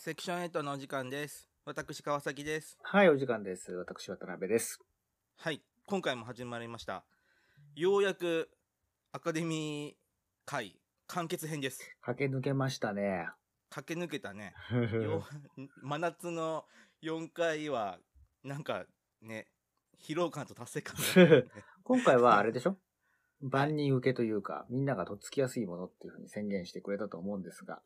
はい、セクション8のお時間です。私、川崎です。はい、お時間です。私、渡辺です。はい、今回も始まりました。ようやく、アカデミー会、完結編です。駆け抜けましたね。駆け抜けたね。よ真夏の4回は、なんかね、疲労感と達成感が、ね、今回はあれでしょ？万人受けというか、みんながとっつきやすいものっていうふうに宣言してくれたと思うんですが。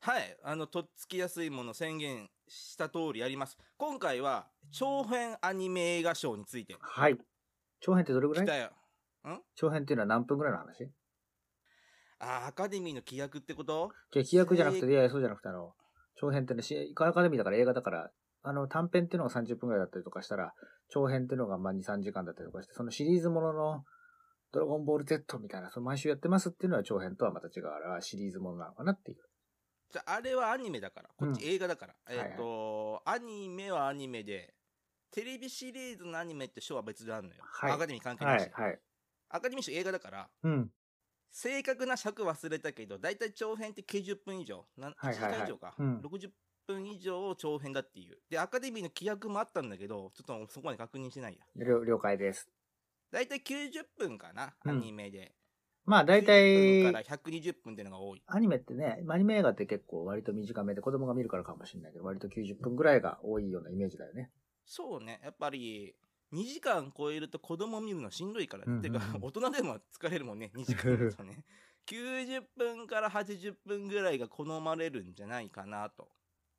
はい、あの、とっつきやすいもの宣言した通りやります。今回は、長編アニメ映画賞について。はい。長編ってどれぐらい？来たよ。ん？長編っていうのは何分ぐらいの話？あー、アカデミーの規約ってこと？じゃあ、規約じゃなくて、せいやいや、そうじゃなくて、あの、長編ってね、しアカデミーだから映画だから、あの、短編っていうのが30分ぐらいだったりとかしたら、長編っていうのがまあ2、3時間だったりとかして、そのシリーズものの、ドラゴンボール Z みたいな、その毎週やってますっていうのは長編とはまた違う、あれはシリーズものなのかなっていう。じゃああれはアニメだから。こっちうん映画だから。いはいえっ、と、アニメはアニメで、テレビシリーズのアニメって賞は別であるのよ。はいアカデミー関係はないし。い、はい。アカデミー賞映画だから、うん。正確な尺忘れたけど、だいたい長編って90分以上。なん1時はいはいはい間以上か。うん60分以上を長編だっていう。で、アカデミーの規約もあったんだけど、ちょっとそこまで確認してないや。了了解です。だいたい90分かな、うんアニメで。まあ大90体分、から120分っていうのが多い。アニメってね、アニメ映画って結構割と短めで子供が見るからかもしれないけど、割と90分ぐらいが多いようなイメージだよね。そうね、やっぱり、2時間超えると子供見るのしんどいから、うんうんうんてか、大人でも疲れるもんね、2時間だとね。90分から80分ぐらいが好まれるんじゃないかなと。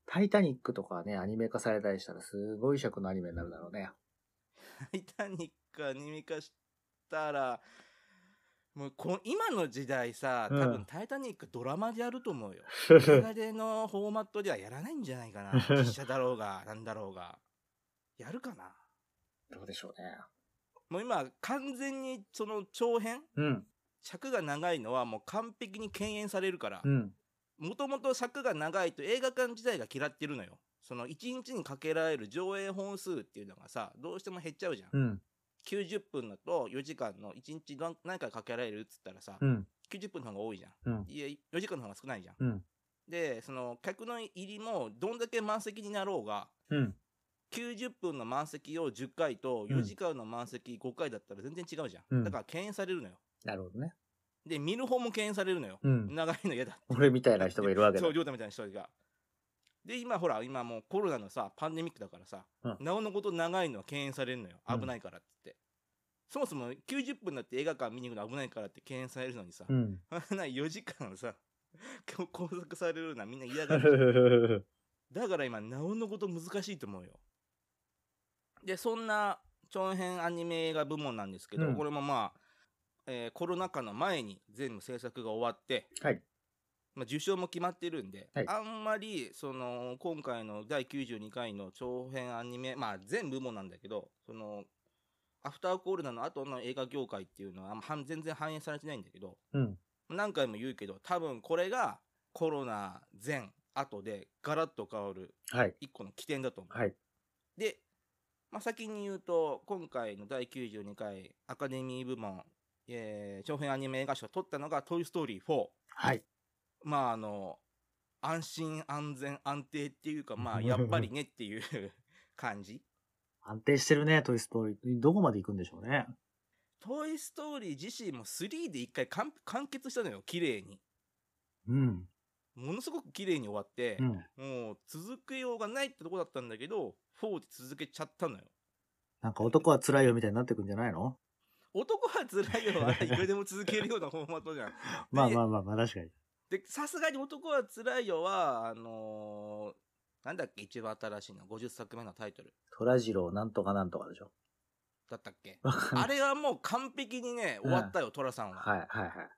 タイタニックとかね、アニメ化されたりしたらすごい尺のアニメになるだろうね。タイタニックアニメ化したら、もうこ今の時代さ、多うん分タイタニックドラマでやると思うよ。映画でのフォーマットではやらないんじゃないかな。実写だろうが、なんだろうが。やるかな。どうでしょうね。もう今、完全にその長編？うん。尺が長いのはもう完璧に敬遠されるからう、ん。もともと尺が長いと映画館自体が嫌ってるのよ。その1日にかけられる上映本数っていうのがさ、どうしても減っちゃうじゃん。うん。90分だと4時間の1日何何回かけられるっつったらさ、うん。90分の方が多いじゃん。うん。いや、4時間の方が少ないじゃん。うん。で、その客の入りもどんだけ満席になろうが、うん。90分の満席を10回と4時間の満席5回だったら全然違うじゃん。うんだから敬遠されるのよ。なるほどね。で、見る方も敬遠されるのよ。うん。長いの嫌だ。俺みたいな人がいるわけだそう、。りょうたみたいな人が。で、今ほら、今もうコロナのさ、パンデミックだからさ、うんなおのこと長いのは敬遠されるのよ。うん危ないからっって。そもそも90分だって映画館見に行くの危ないからって敬遠されるのにさ、うん。あんな4時間さ、拘束されるのはみんな嫌がる。だから今、なおのこと難しいと思うよ。で、そんな長編アニメ映画部門なんですけど、うんこれもまあ、えーコロナ禍の前に全部制作が終わって、はい。まあ、受賞も決まってるんで、はいあんまりその今回の第92回の長編アニメまあ全部門なんだけどそのアフターコロナの後の映画業界っていうのはあん全然反映されてないんだけどうん。何何回も言うけど多分これがコロナ前後でガラッと変わるはい。一個の起点だと思う。はい。で、まあ、先に言うと今回の第92回アカデミー部門、えー長編アニメ映画賞を取ったのが「トイ・ストーリー4」。はい。まああの安心安全安定っていうか まあやっぱりねっていう 感じ安定してるね、トイストーリー。どこまで行くんでしょうね。トイ・ストーリー自身も3で一回完完結したのよ綺麗にうん。ものすごく綺麗に終わってう、ん。もう続けようがないってとこだったんだけど4で続けちゃったのよなんか男は辛いよみたいになってくんじゃないの？男は辛いよあれいくらでも続けるようなフォーマットじゃん まあまあまあまあ、確かに。でさすがに男は辛いよはあのーなんだっけ一番新しいの50作目のタイトル虎次郎なんとかなんとかでしょ。だったっけ？あれはもう完璧にね、終わったよ、トラさんは。はいはいはい。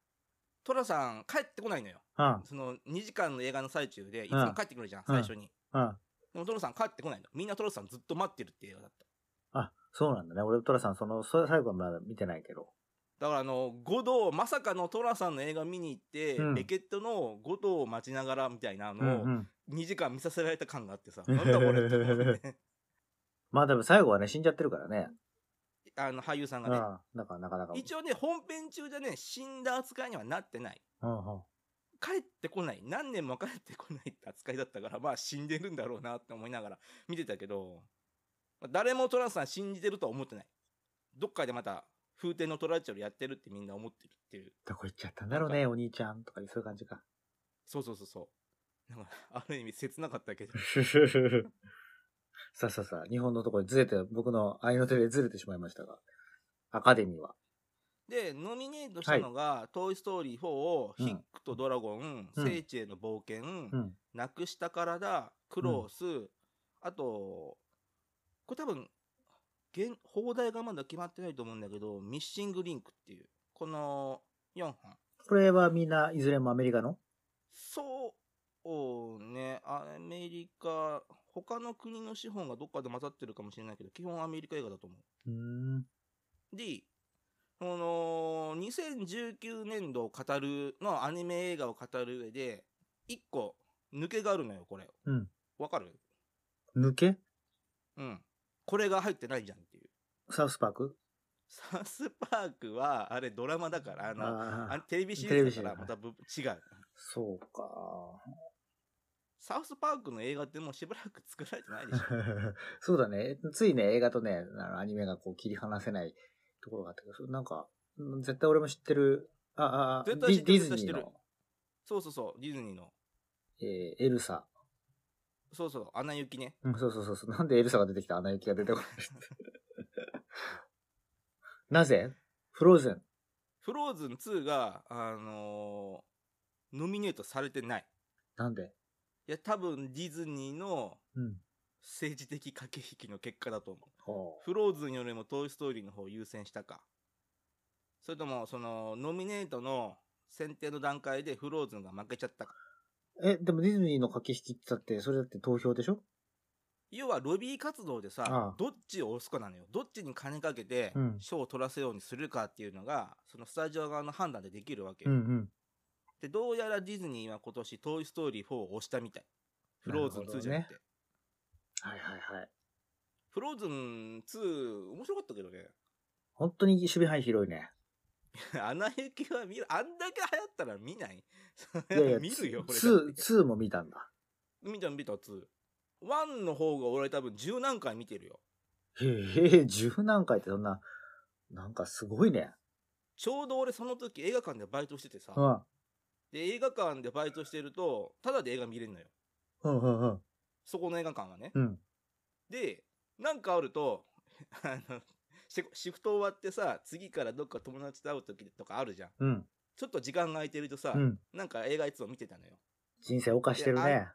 トラさん、帰ってこないのよ。うん。その、2時間の映画の最中で、いつも帰ってくるじゃん、うん最初に。うん。でもトラさん帰ってこないの。みんなトラさんずっと待ってるっていう映画だった。あ、そうなんだね。俺、トラさん、その、そ最後はまだ見てないけど。だからあの、五道、まさかのトラさんの映画見に行って、うんベケットの五道を待ちながらみたいなうんのを、うん。2時間見させられた感があってさ、なんだこれって思って。まあでも最後はね、死んじゃってるからね。あの、俳優さんがね。うん。だからなかなか。一応ね、本編中でね、死んだ扱いにはなってない。うんうん。帰ってこない。何年も帰ってこないって扱いだったから、まあ死んでるんだろうなって思いながら見てたけど、誰もトラさん信じてるとは思ってない。どっかでまた風天のトラッチョルやってるってみんな思ってるっていう。どこ行っちゃったんだろうね、お兄ちゃんとかいうそういう感じか。そうそうそうそう。なんか、ある意味切なかったけど。さあさあさあ、日本のところにずれて、僕の愛の手でずれてしまいましたが、アカデミーは。で、ノミネートしたのが、トイ・ストーリー4、うんヒックとドラゴン、うん聖地への冒険、うん。なくした体、クロース、あと、これ多分、現、放題がまだ決まってないと思うんだけど、ミッシングリンクっていう、この4本。これはみんないずれもアメリカの？そうね、アメリカ、他の国の資本がどっかで混ざってるかもしれないけど、基本アメリカ映画だと思う。う。で、この、2019年度を語る、のアニメ映画を語る上で、一個、抜けがあるのよ、これ。うん。わかる？抜け？うん。これが入ってないじゃんっていう。サウスパーク？サウスパークは、あれドラマだから、あの、ああ、あテレビシリーズだからまたぶ違う。そうか。サウスパークの映画ってもうしばらく作られてないでしょ。そうだね。ついね、映画とね、あのアニメがこう切り離せないところがあったけど、なんか、うん絶対俺も知ってる、あ、あ、あ、ディディズニーの、そうそうそう、ディズニーの。えーエルサ。そうそう、アナ雪ね。うん、そうそうそうそう。なんでエルサが出てきた？アナ雪が出てこないなぜ？フローズン。フローズン2が、あのーノミネートされてない。なんで？いや、多分ディズニーのうん。政治的駆け引きの結果だと思う。ほフローズンよりもトイ・ストーリーの方を優先したか。それとも、その、ノミネートの選定の段階でフローズンが負けちゃったか。うえ、でもディズニーの駆け引きって言って、それだって投票でしょ？要はロビー活動でさ、ああどっちを押すかなのよ。どっちに金かけてうん、賞を取らせようにするかっていうのが、そのスタジオ側の判断でできるわけよ。うんうん。で、どうやらディズニーは今年トイ・ストーリー4を推したみたい。フローズン2じゃなくて。はいはいはい。フローズン2、面白かったけどね。本当に守備範囲広いね。アナ雪は見る。あんだけ流行ったら見ない？いやいや、見るよ、俺だツー、って。ツーも見たんだ。見た見た、2。1の方が俺多分十何回見てるよ。へえ、十何回ってそんな、なんかすごいね。ちょうど俺その時映画館でバイトしててさ。うん。で、映画館でバイトしてると、ただで映画見れるのよ。うんうんうん。そこの映画館はね。うん。で、なんかあると、あの、シシフト終わってさ、次からどっか友達と会う時とかあるじゃん。うん。ちょっと時間が空いてるとさ、うん。なんか映画いつも見てたのよ。人生犯してるね。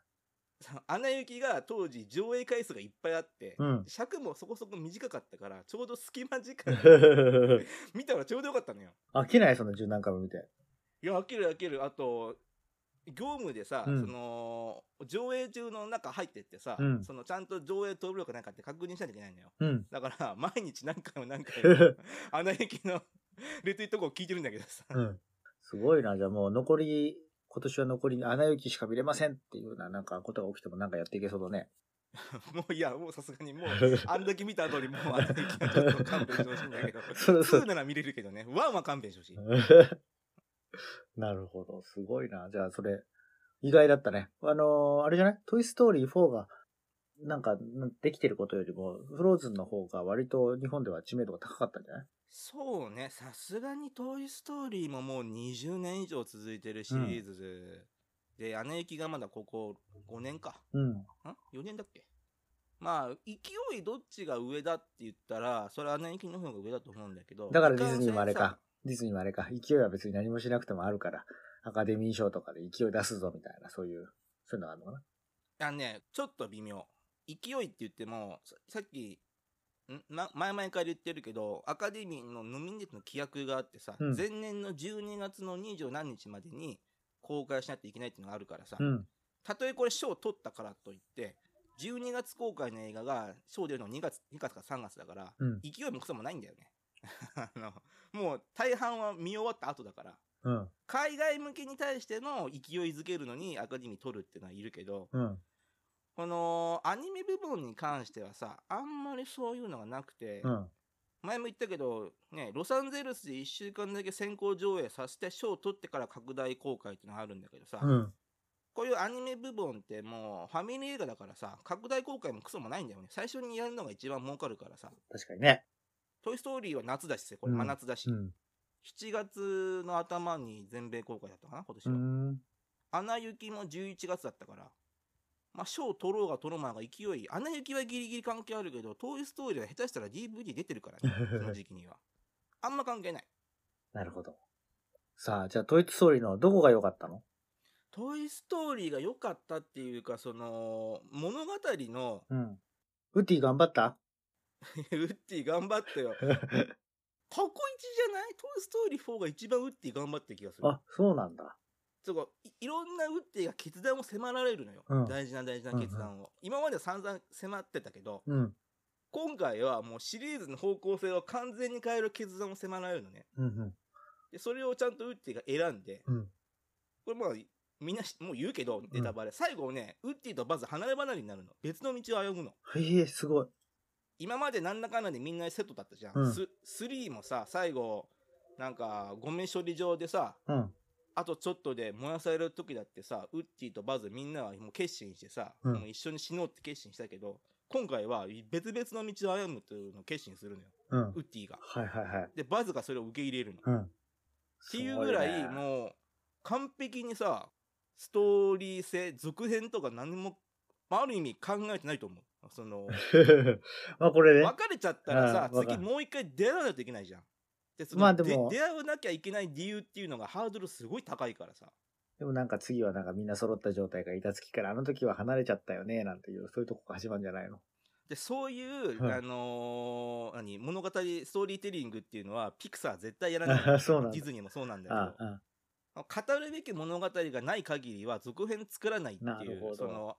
さ アナ雪が当時上映回数がいっぱいあって、うん。尺もそこそこ短かったから、ちょうど隙間時間 見たらちょうどよかったのよ。飽きない？その十何回も見て。いや、飽きる飽きる。あと、業務でさ、うんその、上映中の中入ってってさ、うんそのちゃんと上映通るかなんかって確認しなきゃいけないのよ。うん。だから、毎日何回も何回も、アナ雪のレトゥイとこを聞いてるんだけどさ。うん。すごいな。じゃあもう残り、今年は残り穴行きしか見れませんっていうようななんかことが起きてもなんかやっていけそうだね。もういや、もうさすがにもう、あんだけ見た後にもうアナ雪はちょっと勘弁してほしいんだけど、そうそう2なら見れるけどね、1は勘弁してほしい。なるほど。すごいな。じゃあそれ、意外だったね。あのーあれじゃない？トイストーリー4が、なんか、できてることよりも、フローズンの方が割と日本では知名度が高かったんじゃない？そうね、さすがにトイ・ストーリーももう20年以上続いてるシリーズで、アナ雪がまだここ5年か。うん。ん ?4 年だっけ？まあ、勢いどっちが上だって言ったら、それはアナ雪の方が上だと思うんだけど。だからディズニーもあれか。ディズニーもあれか。勢いは別に何もしなくてもあるから、アカデミー賞とかで勢い出すぞみたいな、そういう、そういうのがあるのかな。さあのね、ちょっと微妙。勢いって言っても、ささっき、ん？ま、前々から言ってるけど、アカデミーのノミネートの規約があってさ、うん前年の12月の20何日までに公開しないといけないっていうのがあるからさ、うん。たとえこれ賞を取ったからといって、12月公開の映画が賞出るの2月、2月か3月だから、うん。勢いもクソもないんだよね。あの、もう大半は見終わった後だから、うん。海外向けに対しての勢いづけるのにアカデミー取るっていうのはいるけど、うん。このアニメ部門に関してはさ、あんまりそういうのがなくて、うん。前も言ったけど、ね、ロサンゼルスで1週間だけ先行上映させて賞を取ってから拡大公開っていうのがあるんだけどさ、うん。こういうアニメ部門ってもうファミリー映画だからさ、拡大公開もクソもないんだよね。最初にやるのが一番儲かるからさ。確かにね。トイストーリーは夏だし、これうん真夏だし、うん。7月の頭に全米公開だったかな、今年うは。ん。アナ雪も11月だったから。まあ、賞取ろうが取ろうが勢い。アナ雪はギリギリ関係あるけど、トイストーリーは下手したら DVD 出てるからね、その時期には。あんま関係ない。なるほど。さあ、じゃあ、トイストーリーのどこが良かったの？トイストーリーが良かったっていうか、その、物語の、うん。ウッディ頑張った？ウッディ頑張ったよ。過去一じゃない？トイストーリー4が一番ウッディ頑張ってる気がする。あ、そうなんだ。そうかいいろんなウッディが決断を迫られるのよ。うん大事な大事な決断を。今までは散々迫ってたけど、うん。今回はもうシリーズの方向性を完全に変える決断を迫られるのね。うんうん。で、それをちゃんとウッディが選んで、うん。これまあ、みんなしもう言うけど、ネタバレ。最後ね、ウッディとバズ離れ離れになるの。別の道を歩むの。へえ、すごい。今までなんだかんだでみんなセットだったじゃん。うんス3もさ、最後、なんか、ゴミ処理場でさ、うん。あとちょっとで燃やされる時だってさ、ウッディとバズみんなはもう決心してさ、うんもう一緒に死のうって決心したけど、今回は別々の道を歩むというのを決心するのよ。うん。ウッディが。はいはいはい。で、バズがそれを受け入れるの。っうん。ていうぐらい、もう、完璧にさ、ストーリー性、続編とか何も、まあ、ある意味考えてないと思う。その、まあこれね。別れちゃったらさ、次もう一回出会わないといけないじゃん。で、そのまあでも出会わなきゃいけない理由っていうのがハードルすごい高いからさ。でもなんか次はなんかみんな揃った状態が板付きから、あの時は離れちゃったよね、なんていう、そういうとこが始まるんじゃないの？で、そういう、はいあのー何、物語、ストーリーテリングっていうのは、ピクサー絶対やらないあ。そうなんだディズニーもそうなんだけど。語るべき物語がない限りは続編作らないっていう、その、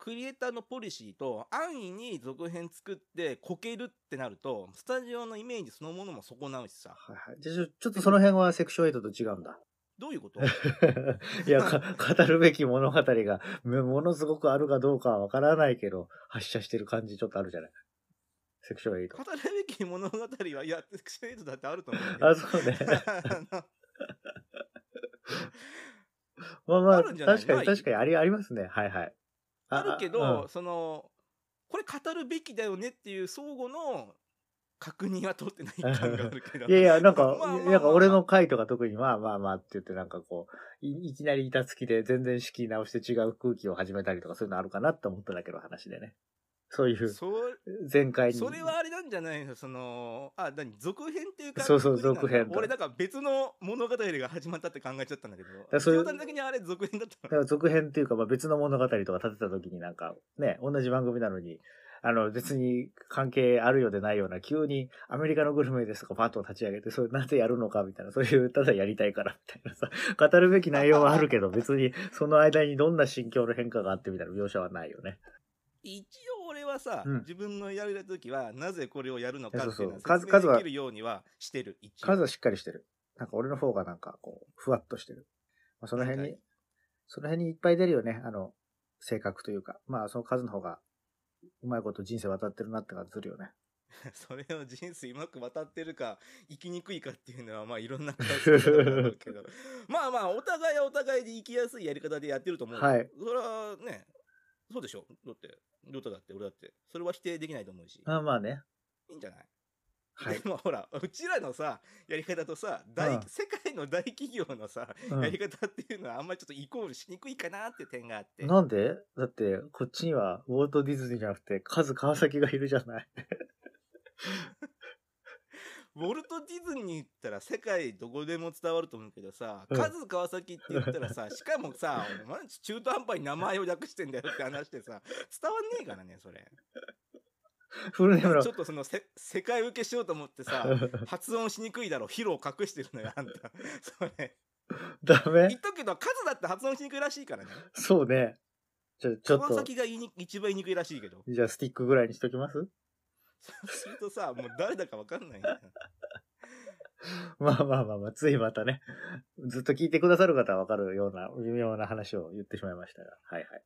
クリエイターのポリシーと安易に続編作ってこけるってなると、スタジオのイメージそのものも損なうしさ。はいはい。じゃあちょっとその辺はセクションエイトと違うんだ。どういうこと？いや、か語るべき物語が、めものすごくあるかどうかはわからないけど、発射してる感じちょっとあるじゃない？セクションエイト語。るべき物語は、いや、セクションエイトだってあると思うあ、そうね。まあまあ、確かに確かにあり、ありますね。はいはい。あるけあど、その、これ語るべきだよねっていう相互の確認は取ってない感があるけど。いやいや、なんか、まあまあまあなんか俺の回とか特にまあまあまあって言ってなんかこう、いいきなり板付きで全然仕切り直して違う空気を始めたりとかそういうのあるかなって思っただけの話でね。そういうそ前回に。それはあれなんじゃないの？その、あ、何？続編っていうか、そうそう続編と俺、だから別の物語が始まったって考えちゃったんだけど、らそういう基本的にあれ続編だったの？だから続編っていうか、まあ、別の物語とか立てた時になんか、ね、同じ番組なのに、あの、別に関係あるようでないような、急にアメリカのグルメですとかパッと立ち上げて、それなぜやるのかみたいな、そういう、ただやりたいからみたいな。さ、語るべき内容はあるけど、別にその間にどんな心境の変化があってみたいな描写はないよね。一応俺はさ、うん自分のやるときは、なぜこれをやるのかっていうのそうはそう数はできるようにはしてる。一応数はしっかりしてる。なんか俺の方がなんかこう、ふわっとしてる。まあ、その辺にはい、その辺にいっぱい出るよね、あの、性格というか。まあ、その数の方が、うまいこと人生渡ってるなって感じするよね。それを人生うまく渡ってるか、生きにくいかっていうのは、まあいろんな形だと思うけど。まあまあ、お互いはお互いで生きやすいやり方でやってると思うよ。はいそれはね、そうでしょ？だって、りょうただって俺だって。それは否定できないと思うし。ああまあね。いいんじゃない？はいで。もほら、うちらのさ、やり方とさ、大、うん世界の大企業のさ、うんやり方っていうのはあんまりちょっとイコールしにくいかなっていう点があって。なんで？だって、こっちにはウォルト・ディズニーじゃなくて、カズ・川崎がいるじゃない。ウォルト・ディズニー言ったら世界どこでも伝わると思うけどさ、うんカズ川崎って言ったらさ、しかもさ、中途半端に名前を略してんだよって話でさ、伝わんねえからね、それ。フルネームのちょっとそのせ世界受けしようと思ってさ、発音しにくいだろ、ヒロを隠してるのよ、あんた。それ。ダメ？言っとくけど、カズだって発音しにくいらしいからね。そうね。ちょ、ちょっと、川崎が言いに一番言いにくいらしいけど。じゃあスティックぐらいにしときます？そうするとさ、もう誰だかわかんないんだよ。まあまあまあまあ、ついまたね、ずっと聞いてくださる方はわかるような、微妙な話を言ってしまいましたが。はいはい。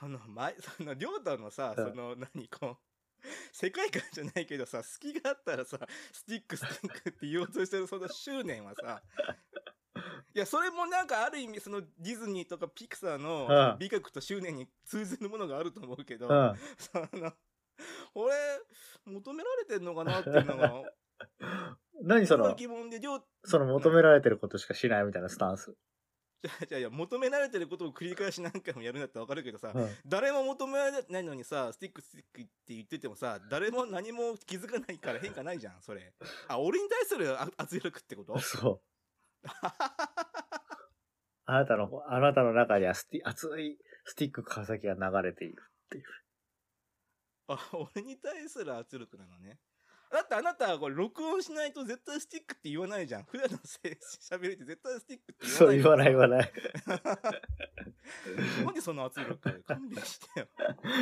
その前、その、りょうたのさ、うんその、何、こう、世界観じゃないけどさ、隙があったらさ、スティックスティックって言おうとしてるその執念はさ、いや、それもなんかある意味そのディズニーとかピクサーうんの美学と執念に通ずるものがあると思うけど、うん。その、俺、求められてんのかなっていうのが、何その、その疑問で、両、その求められてることしかしないみたいなスタンス。じゃあじゃあいや、求められてることを繰り返し何回もやるんだったらわかるけどさ、うん。誰も求められないのにさ、スティックスティックって言っててもさ、誰も何も気づかないから変化ないじゃん、それ。あ、俺に対するあ圧力ってこと？そう。あなたの、あなたの中にはスティ熱いスティック川崎が流れている。あ、俺に対する圧力なのね。だってあなたはこれ録音しないと絶対スティックって言わないじゃん。普段のせ喋りって絶対スティックって言わない。そう言わない言わない。なんでその圧力勘弁してよ。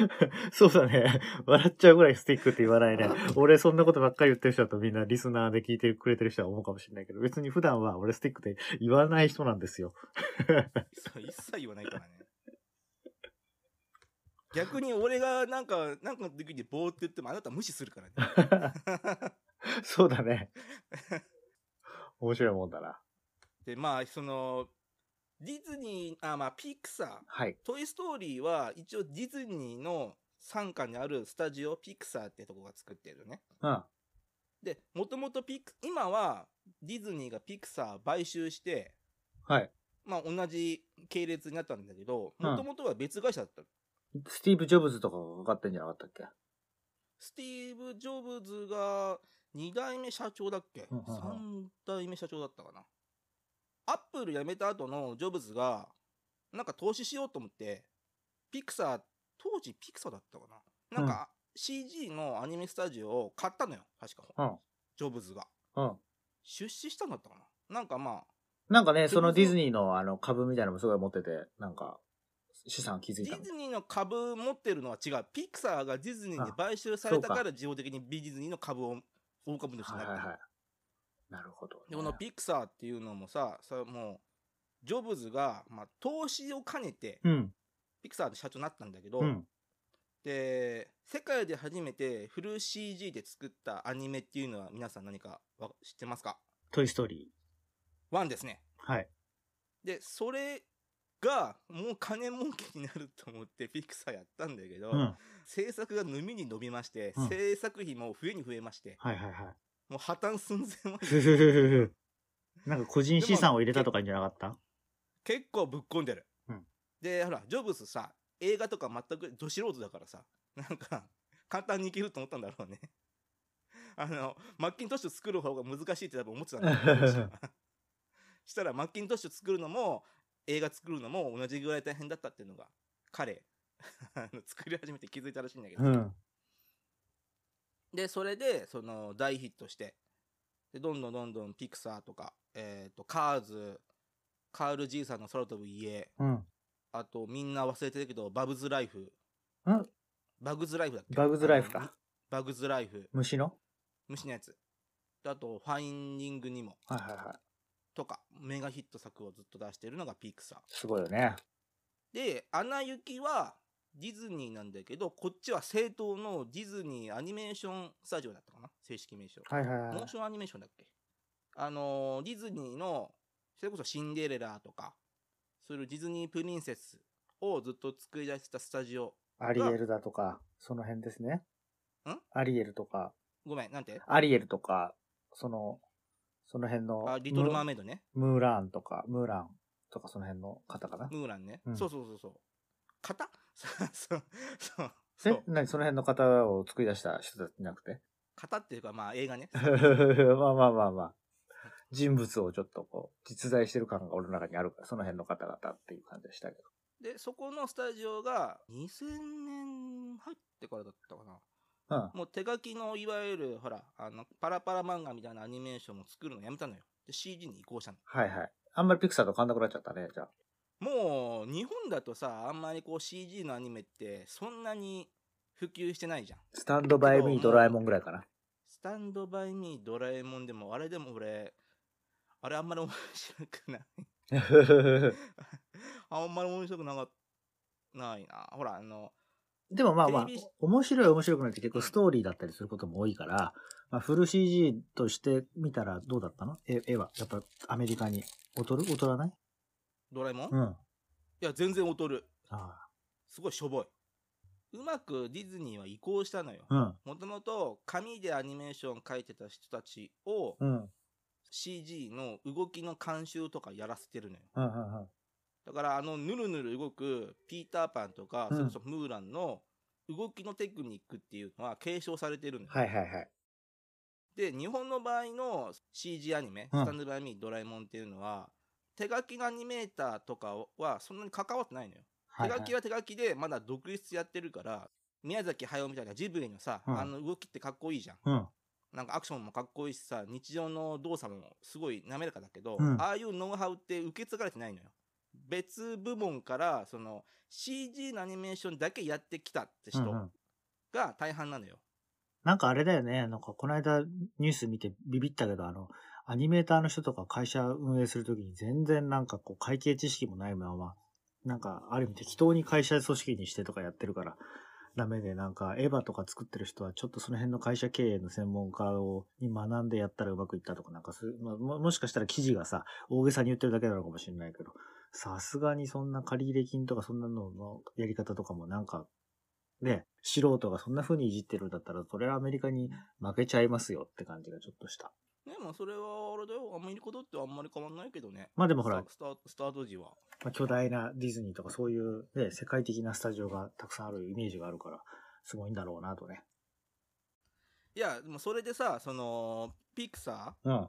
そうだね。笑っちゃうぐらいスティックって言わないね。俺そんなことばっかり言ってる人だとみんなリスナーで聞いてくれてる人は思うかもしれないけど、別に普段は俺スティックって言わない人なんですよ。一切言わないからね。逆に俺がなんか、なんかの時にボーって言ってもあなた無視するからね。そうだね。面白いもんだな。で、まあ、その、ディズニー、あ、まあ、ピクサー、はい。トイ・ストーリーは一応ディズニーの傘下にあるスタジオピクサーってとこが作ってるね。うん。で、もともとピク、今はディズニーがピクサー買収して、はい。まあ同じ系列になったんだけど、うんもともとは別会社だったの。スティーブ・ジョブズとかがかかってんじゃなかったっけ？スティーブ・ジョブズが2代目社長だっけ、うんうんうん ?3 代目社長だったかな。アップル辞めた後のジョブズが、なんか投資しようと思って、ピクサー、当時ピクサーだったかななんか CG のアニメスタジオを買ったのよ。確か。うん。ジョブズが。うん。出資したんだったかななんかまあ、なんかね、そのディズニーのあの株みたいなのもすごい持ってて、なんか、資産築いたのディズニーの株持ってるのは違う。ピクサーがディズニーに買収されたから自動的にディズニーの株を大株主になったの。はいはいはい。なるほど、ね。で、このピクサーっていうのもさ、さもう、ジョブズが、まあ、投資を兼ねて、うん。ピクサーの社長になったんだけど、うん。で、世界で初めてフル CG で作ったアニメっていうのは皆さん何かわ知ってますか？トイ・ストーリワンですね。ー。はい。で、それが、もう金儲けになると思ってピクサーやったんだけど、うん。制作が伸びに伸びまして、うん制作費も増えに増えまして、はいはいはい。もう破綻寸前まで なんか個人資産を入れたとかいいんじゃなかった？結構ぶっ込んでる。うんで、ほら、ジョブズさ、映画とか全くど素人だからさ、なんか、簡単にいけると思ったんだろうね。あの、マッキントッシュ作る方が難しいって多分思ってたんだろうね したら、マッキントッシュ作るのも、映画作るのも同じぐらい大変だったっていうのが、彼、作り始めて気づいたらしいんだけど。うん。で、それで、その、大ヒットして、で、どんどんどんどんピクサーとか、えっ、と、カーズ、カール・ジーさんの空飛ぶ家、うん。あと、みんな忘れてるけど、バブズ・ライフ。んバグズ・ライフだっけ？バグズライフかバグズ・ライフ。虫の？虫のやつ。であと、ファインディングにも、はいはいはい。とか、メガヒット作をずっと出してるのがピクサー。すごいよね。で、アナ雪はディズニーなんだけど、こっちは正当のディズニーアニメーションスタジオだったかな？正式名称。はいはいはいモー。ションアニメーションだっけ？あのーディズニーの、それこそシンデレラとか、そういうディズニープリンセスをずっと作り出したスタジオ。アリエルだとか、その辺ですね。ん？アリエルとか、ごめん、なんて？アリエルとか、その、その辺の、あ、リトル・マームメイドね。ムーランとか、ムーランとかその辺の方かな？ムーランね。うんそうそうそうそう。型？そ うそう。そう。そえ？う。何？その辺の方を作り出した人たちじゃなくて？型っていうか、まあ映画ね。まあまあまあまあ。人物をちょっとこう、実在してる感が俺の中にあるから、その辺の方々っていう感じでしたけど。で、そこのスタジオが2000年入ってからだったかな。うん。もう手書きのいわゆる、ほら、あの、パラパラ漫画みたいなアニメーションも作るのやめたのよ。で、CG に移行したの。はいはい。あんまりピクサーと変わんなくなっちゃったね、じゃあ。もう、日本だとさ、あんまりこう CG のアニメってそんなに普及してないじゃん。スタンドバイミードラえもんぐらいかな。スタンドバイミードラえもんでも、あれでも俺、あれあんまり面白くない。あんまり面白くなかった、ないな。ほら、あの、でもまあまあ面白い面白くないって結構ストーリーだったりすることも多いから、まあ、フル CG として見たらどうだったの？絵絵は？やっぱアメリカに劣る？劣らない？ドラえもん、いうん。や、全然劣る。あすごいしょぼい。うまくディズニーは移行したのよ。もともと紙でアニメーション描いてた人たちをうん。CG の動きの監修とかやらせてるのよ。うん。うん。うんだからあのぬるぬる動くピーターパンとか、うんそれこそムーランの動きのテクニックっていうのは継承されてるのよ。はいはいはい。で、日本の場合の CG アニメ、うんスタンドバイミードラえもんっていうのは、手書きのアニメーターとかはそんなに関わってないのよ。はいはい手書きは手書きでまだ独立やってるから、宮崎駿みたいなジブリのさ、うんあの動きってかっこいいじゃん。うん。なんかアクションもかっこいいしさ、日常の動作もすごい滑らかだけど、うんああいうノウハウって受け継がれてないのよ。別部門から、その CG のアニメーションだけやってきたって人が大半なのよ。なんかあれだよね。なんかこの間ニュース見てビビったけど、あの、アニメーターの人とか会社運営するときに全然なんかこう会計知識もないまま、なんかある意味適当に会社組織にしてとかやってるから、ダメで、なんかエヴァとか作ってる人はちょっとその辺の会社経営の専門家を、に学んでやったらうまくいったとか、なんかそういう、まあ、ももしかしたら記事がさ、大げさに言ってるだけなのかもしれないけど、さすがにそんな借入金とかそんなののやり方とかもなんか、ね、素人がそんな風にいじってるんだったら、それはアメリカに負けちゃいますよって感じがちょっとした。でもそれはあれだよ、アメリカだってあんまり変わんないけどね。まあでもほら、スタスタート時は。まあ、巨大なディズニーとかそういうね、世界的なスタジオがたくさんあるイメージがあるから、すごいんだろうなとね。いや、でもそれでさ、その、ピクサうん。ー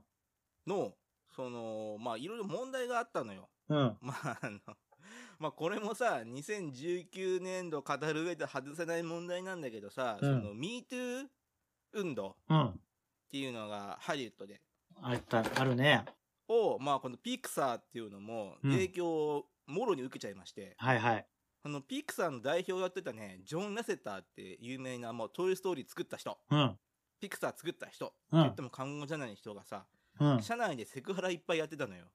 の、その、まあいろいろ問題があったのよ。うん。まあ、あの、まあこれもさ、2019年度語る上で外せない問題なんだけどさ、うんその MeToo 運動っうん。ていうのがハリウッドで、あった、あるね。を、まあこのピクサーっていうのもうん影響をもろに受けちゃいまして、はいはい。あのピクサーの代表をやってたね、ジョン・ラセターって有名なもうトイ・ストーリー作った人、うん。ピクサー作った人、うん言っても過言じゃない人がさ、うん。社内でセクハラいっぱいやってたのよ。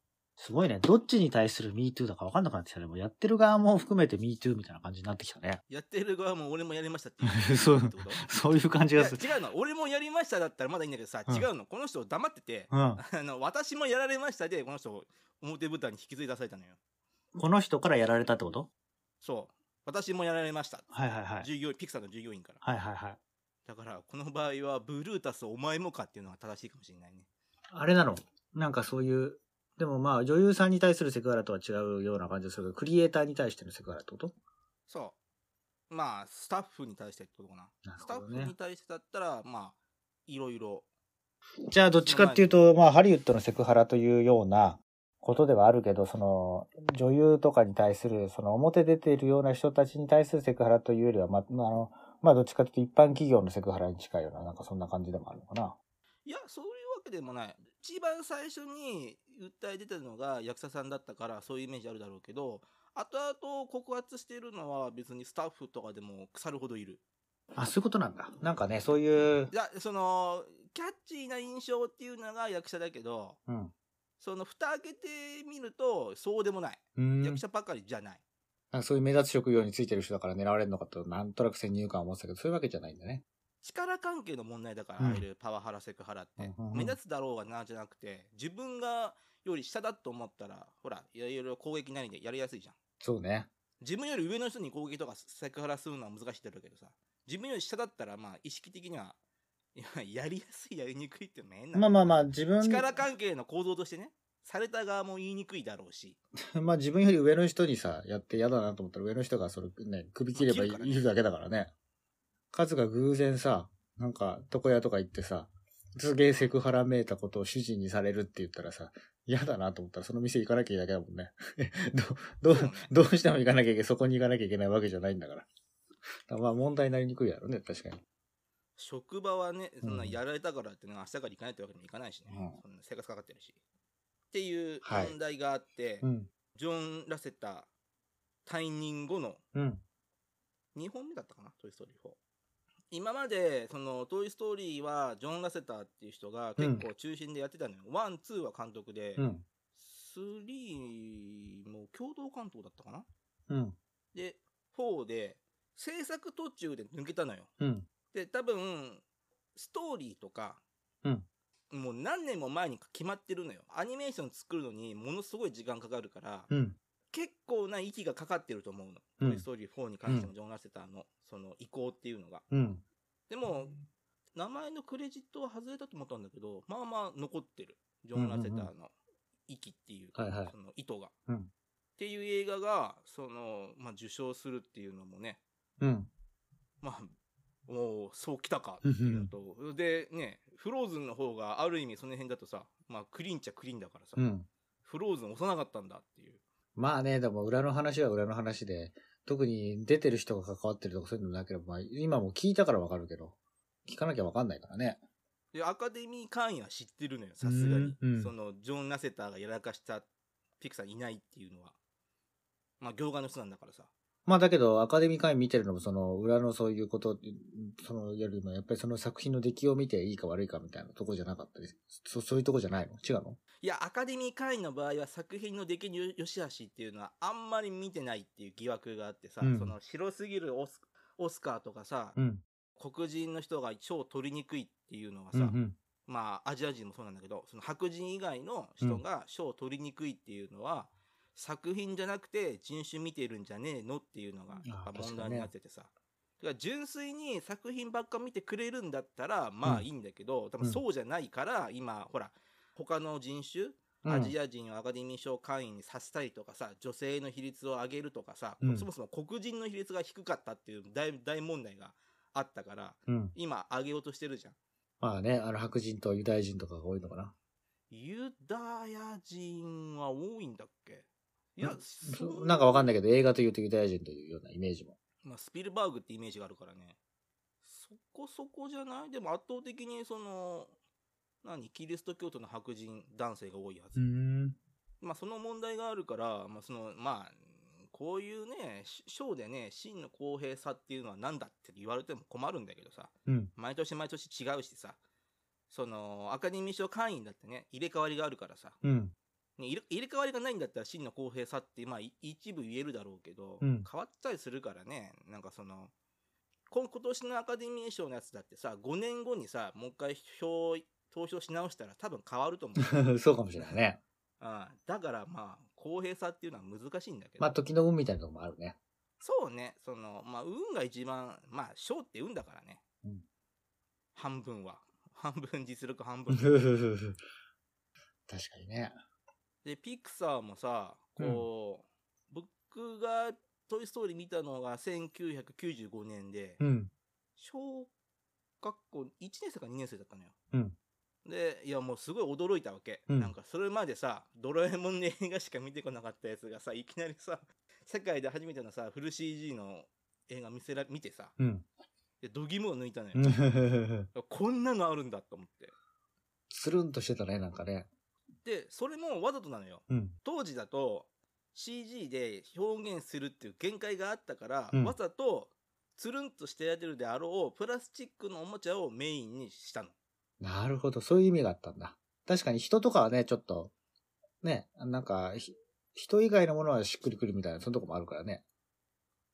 すごいね。どっちに対する MeToo だか分かんなくなってきたね。もうやってる側も含めて MeToo みたいな感じになってきたね。やってる側も俺もやりましたっていう。そうそういう感じがする。違うの俺もやりましただったらまだいいんだけどさ、うん違うのこの人黙ってて、うん。あの私もやられましたでこの人表舞台に引きずり出されたのよこの人からやられたってこと？そう私もやられました、はいはいはい。従業員ピクサーの従業員からはいはいはい。だからこの場合はブルータスお前もかっていうのが正しいかもしれないねあれなの？なんかそういう、でもまあ女優さんに対するセクハラとは違うような感じでするけど、クリエイターに対してのセクハラってこと？そう。まあスタッフに対してってことかな。スタッなるほどね。フに対してだったらまあいろいろじゃあどっちかっていうと、まあハリウッドのセクハラというようなことではあるけど、その女優とかに対する、その表出ているような人たちに対するセクハラというよりは、まあ、まああの、まあどっちかというと一般企業のセクハラに近いような、なんかそんな感じでもあるのかな？いやそういうわけでもない一番最初に訴え出てるのが役者さんだったからそういうイメージあるだろうけど後々告発しているのは別にスタッフとかでも腐るほどいるあ、そういうことなんだ。なんかね、そういう、いやそのキャッチーな印象っていうのが役者だけどうん。その蓋開けてみるとそうでもない、うん役者ばかりじゃないなんかそういう目立つ職業についてる人だから狙われるのかと、なんとなく先入観を持ってたけど、そういうわけじゃないんだね。力関係の問題だから、うん。ああいうパワハラセクハラって、うん目立つだろうがなじゃなくて自分がより下だと思ったらほらいろいろ攻撃なりでやりやすいじゃん。そうね。自分より上の人に攻撃とかセクハラするのは難しいだろうけどさ。自分より下だったらまあ意識的にはいややりやすいやりにくいって面なまあまあまあ、自分、力関係の構造としてねされた側も言いにくいだろうし。まあ自分より上の人にさ、やって嫌だなと思ったら上の人がそれね、首切ればいいだけだからね。カズが偶然さ、なんか床屋とか行ってさ、すげえセクハラめいたことを主人にされるって言ったらさ、嫌だなと思ったらその店行かなきゃいいだけだもんね。ど、どうどうしても行かなきゃいけない、そこに行かなきゃいけないわけじゃないんだから。だからまあ問題になりにくいやろね、確かに。職場はねそんなうんやられたからってね明日から行かないってわけにもいかないしね、うんそんな生活かかってるしっていうはい問題があって、うん。ジョン・ラセター退任後のうん。2本目だったかな、トイ・ストーリー4。今まで、その、トイ・ストーリーは、ジョン・ラセターっていう人が結構中心でやってたのよ。ワン、ツーは監督で、うん。スリーも共同監督だったかな？うん。で、4で、制作途中で抜けたのよ。うん。で、多分、ストーリーとか、うんもう何年も前に決まってるのよ。アニメーション作るのにものすごい時間かかるから、うん。結構な息がかかってると思うの。うんトイ・ストーリー4に関してもジョン・ラセターの、その移行っていうのが。うん。でも、名前のクレジットは外れたと思ったんだけど、まあまあ残ってる。ジョン・ラセターの息っていうか、はいはいその意図が。うんっていう映画が、その、まあ受賞するっていうのもね、うん。まあ、おーそうきたかっていうのと、でね、フローズンの方がある意味その辺だとさ、まあクリーンっちゃクリーンだからさ、うん。フローズン押さなかったんだっていう。まあね、でも裏の話は裏の話で、特に出てる人が関わってるとかそういうのなければ、まあ今も聞いたからわかるけど、聞かなきゃわかんないからね。で、アカデミー会員は知ってるのよ、さすがに。うんうんその、ジョン・ラセターがやらかしたピクサーいないっていうのは。まあ、業界の人なんだからさ。まあだけど、アカデミー会員見てるのも、その裏のそういうこと、そのよりも、やっぱりその作品の出来を見ていいか悪いかみたいなとこじゃなかったり、そそういうとこじゃないの？違うの？いや、アカデミー会員の場合は作品の出来の良し悪しっていうのはあんまり見てないっていう疑惑があってさ、うんその白すぎるオスオスカーとかさ、うん。黒人の人が賞を取りにくいっていうのはさ、うんうん。まあアジア人もそうなんだけど、その白人以外の人が賞を取りにくいっていうのは、作品じゃなくて人種見てるんじゃねえのっていうのが問題になっててさ。だから純粋に作品ばっか見てくれるんだったら、まあいいんだけど、多分そうじゃないから、今、ほら、他の人種、うんアジア人をアカデミー賞会員にさせたりとかさ、女性の比率を上げるとかさ、うんそもそも黒人の比率が低かったっていう大大問題があったから、うん。今上げようとしてるじゃん。まあね、あの白人とユダヤ人とかが多いのかな。ユダヤ人は多いんだっけ？いや、そそなんかわかんないけど、映画というとユダヤ人というようなイメージも。まあ、スピルバーグってイメージがあるからね。そこそこじゃないでも圧倒的にその、何キリスト教徒の白人男性が多いはず。ん。まあ、その問題があるから、まあ、その、まあ、こういうね、しショーでね、真の公平さっていうのは何だって言われても困るんだけどさ、うん。毎年毎年違うしさ、その、アカデミー賞会員だってね、入れ替わりがあるからさ、うん。ね入れ替わりがないんだったら真の公平さって、まあ、い一部言えるだろうけど、うん変わったりするからね、なんかその、こ今年のアカデミー賞のやつだってさ、5年後にさ、もう一回票、投票し直したら多分変わると思う。そうかもしれないね。ああだからまあ、公平さっていうのは難しいんだけど。まあ、時の運みたいなとこもあるね。そうね、その、まあ、運が一番、まあ、賞って運だからね。うん半分は。半分実力半分。確かにね。で、ピクサーもさ、こう、僕がトイ・ストーリー見たのが1995年で、うん。小学校1年生か2年生だったのよ。うんで、いやもうすごい驚いたわけ。うんなんかそれまでさ、ドラえもんの映画しか見てこなかったやつがさ、いきなりさ、世界で初めてのさ、フル CG の映画見せら、見てさ、うん。で、ドギムを抜いたのよ。うん こんなのあるんだと思って。つるんとしてたね、なんかね。で、それもわざとなのよ。うん。当時だと CG で表現するっていう限界があったから、うんわざとつるんとしてやってるであろうプラスチックのおもちゃをメインにしたの。なるほど。そういう意味があったんだ。確かに人とかはね、ちょっと、ね、なんか、ひ人以外のものはしっくりくるみたいな、そのとこもあるからね。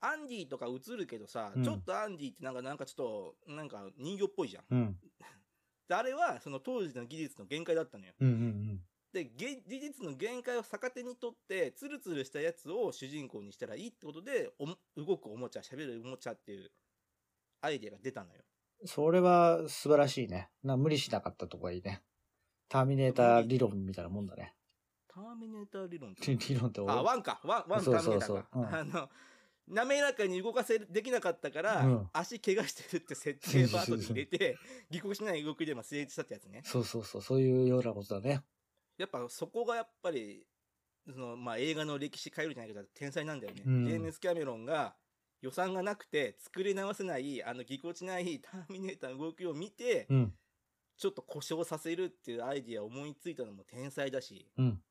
アンディとか映るけどさ、うんちょっとアンディってなんかなんかちょっと、なんか人形っぽいじゃん。うん。であれはその当時の技術の限界だったのよ。うんうんで、げ技術の限界を逆手にとって、ツルツルしたやつを主人公にしたらいいってことで、動くおもちゃ、喋るおもちゃっていうアイデアが出たのよ。うん。それは素晴らしいね。な無理しなかったとこがいいね。ターミネーター理論みたいなもんだね。ターミネーター理論って 理論って俺あ、ワンか。ワン、ワンターミネーター。あの、滑らかに動かせる、できなかったから、うん足怪我してるって設定バートに入れて、ぎこちない動きでも成立したってやつね。そうそうそう、そういうようなことだね。やっぱそこがやっぱり、その、まあ、映画の歴史変えるじゃないけど、天才なんだよね。うんジェームス・キャメロンが予算がなくて作り直せない、あのぎこちない ターミネーターの動きを見て、うん。ちょっと故障させるっていうアイディアを思いついたのも天才だし、うん。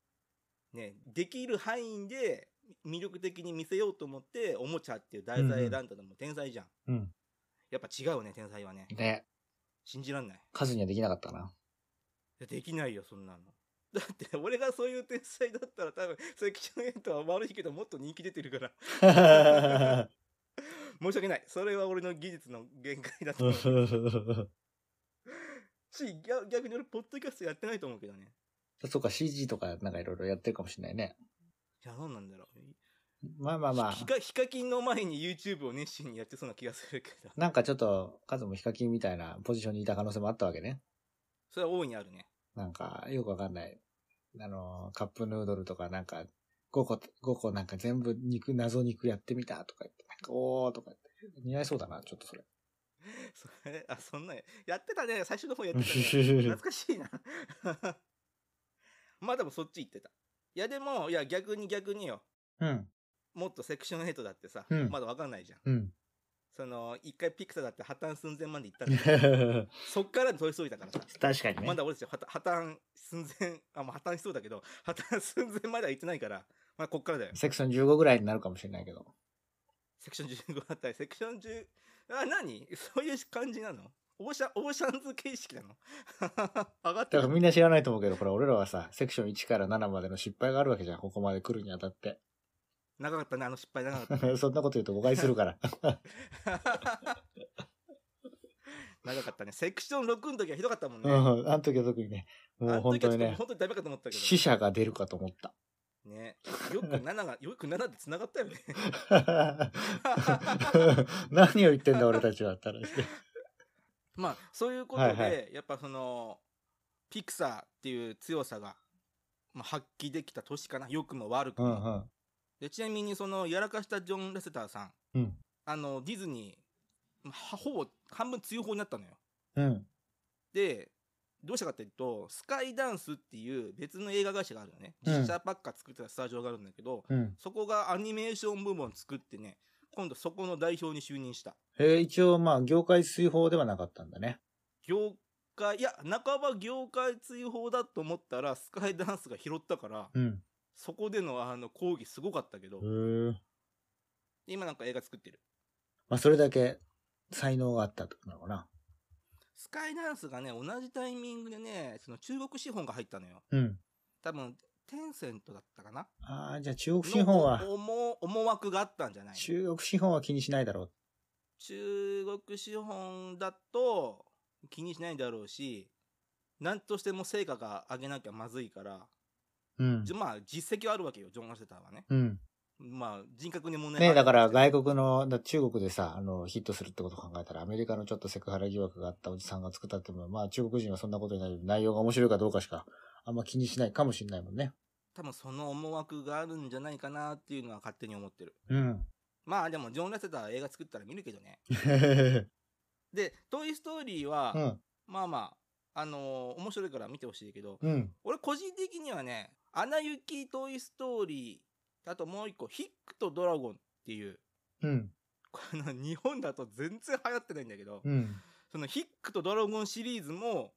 ね、できる範囲で魅力的に見せようと思って、おもちゃっていう題材選んだのも天才じゃん。うん。やっぱ違うね、天才はね。ね。信じらんない。数にはできなかったな。できないよ、そんなの。だって、俺がそういう天才だったら多分、それ、キチョンエントは悪いけど、もっと人気出てるから。申し訳ない。それは俺の技術の限界だと思う。し、逆逆に俺、ポッドキャストやってないと思うけどね。そうか、CG とかなんかいろいろやってるかもしれないね。いや、どうなんだろう。まあまあまあ。ヒカヒカキンの前に YouTube を熱心にやってそうな気がするけど。なんかちょっと、カズもヒカキンみたいなポジションにいた可能性もあったわけね。それは大いにあるね。なんか、よくわかんない。あの、カップヌードルとかなんか、5個、5個なんか全部肉、謎肉やってみたとか言って、なんか、おーとか言って、似合いそうだな、ちょっとそれ。それ、あ、そんな、やってたね。最初の方やってたね。懐かしいな。まあでもそっち行ってた。いやでも、いや逆に逆によ。うん。もっとセクション8だってさ、うんまだわかんないじゃん。うん。その、一回ピクサーだって破綻寸前まで行ったんだよそっからのトイストーリーだからさ。確かにね。まだ俺たち破綻破綻寸前、あ、もう破綻しそうだけど、破綻寸前までは行ってないから、まあこっからだよ。セクション15ぐらいになるかもしれないけど。セクション15だったり、セクション10、あ、何？そういう感じなの？オーシャン、オーシャンズ形式なの？上がってだからるみんな知らないと思うけど、これ俺らはさ、セクション1から7までの失敗があるわけじゃん。ここまで来るにあたって。長かったね、あの失敗長かった。そんなこと言うと誤解するから。長かったね。セクション6の時はひどかったもんうね。ん。あの時は特にね、もう本当にねあの時はちょっと、本当にダメかと思ったけど。死者が出るかと思った。ね。よく7が、よく7で繋がったよね。何を言ってんだ俺たちはって話で。まあ、そういうことで、はいはやっぱその、ピクサーっていう強さが、まあ、発揮できた年かな。良くも悪くうも。んうん。でちなみに、その、やらかしたジョン・レセターさん、うん。あの、ディズニー、まあほぼ半分追放になったのよ。うん。で、どうしたかっていうと、スカイダンスっていう別の映画会社があるのね。うん実写ばっか作ってたスタジオがあるんだけど、うん。そこがアニメーション部門作ってね、今度そこの代表に就任した。えー一応まあ、業界追放ではなかったんだね。業界、いや、半ば業界追放だと思ったら、スカイダンスが拾ったから、うん。そこでのあの抗議すごかったけど。今なんか映画作ってる。まあ、それだけ才能があったってことなのかな。スカイダンスがね、同じタイミングでね、その中国資本が入ったのよ。うん。多分、テンセントだったかなああ、じゃあ中国資本は、の思思惑があったんじゃない中国資本は気にしないだろう。中国資本だと気にしないだろうし、何としても成果が上げなきゃまずいから、うんまあ実績はあるわけよ、ジョン・ラセターはね。うん。まあ人格に問題ねだから外外国の、だ中国でさ、あの、ヒットするってことを考えたら、アメリカのちょっとセクハラ疑惑があったおじさんが作ったっても、まあ中国人はそんなことになる内容が面白いかどうかしか、あんま気にしないかもしれないもんね。多分その思惑があるんじゃないかなっていうのは勝手に思ってる。うん。まあでもジョン・ラセターは映画作ったら見るけどね。で、トイ・ストーリーは、うん。まあまあ、あのー面白いから見てほしいけど、うん。俺個人的にはね、アナ雪トイ・ストーリー、あともう一個、ヒックとドラゴンっていう、うん。この日本だと全然流行ってないんだけど、うん。そのヒックとドラゴンシリーズも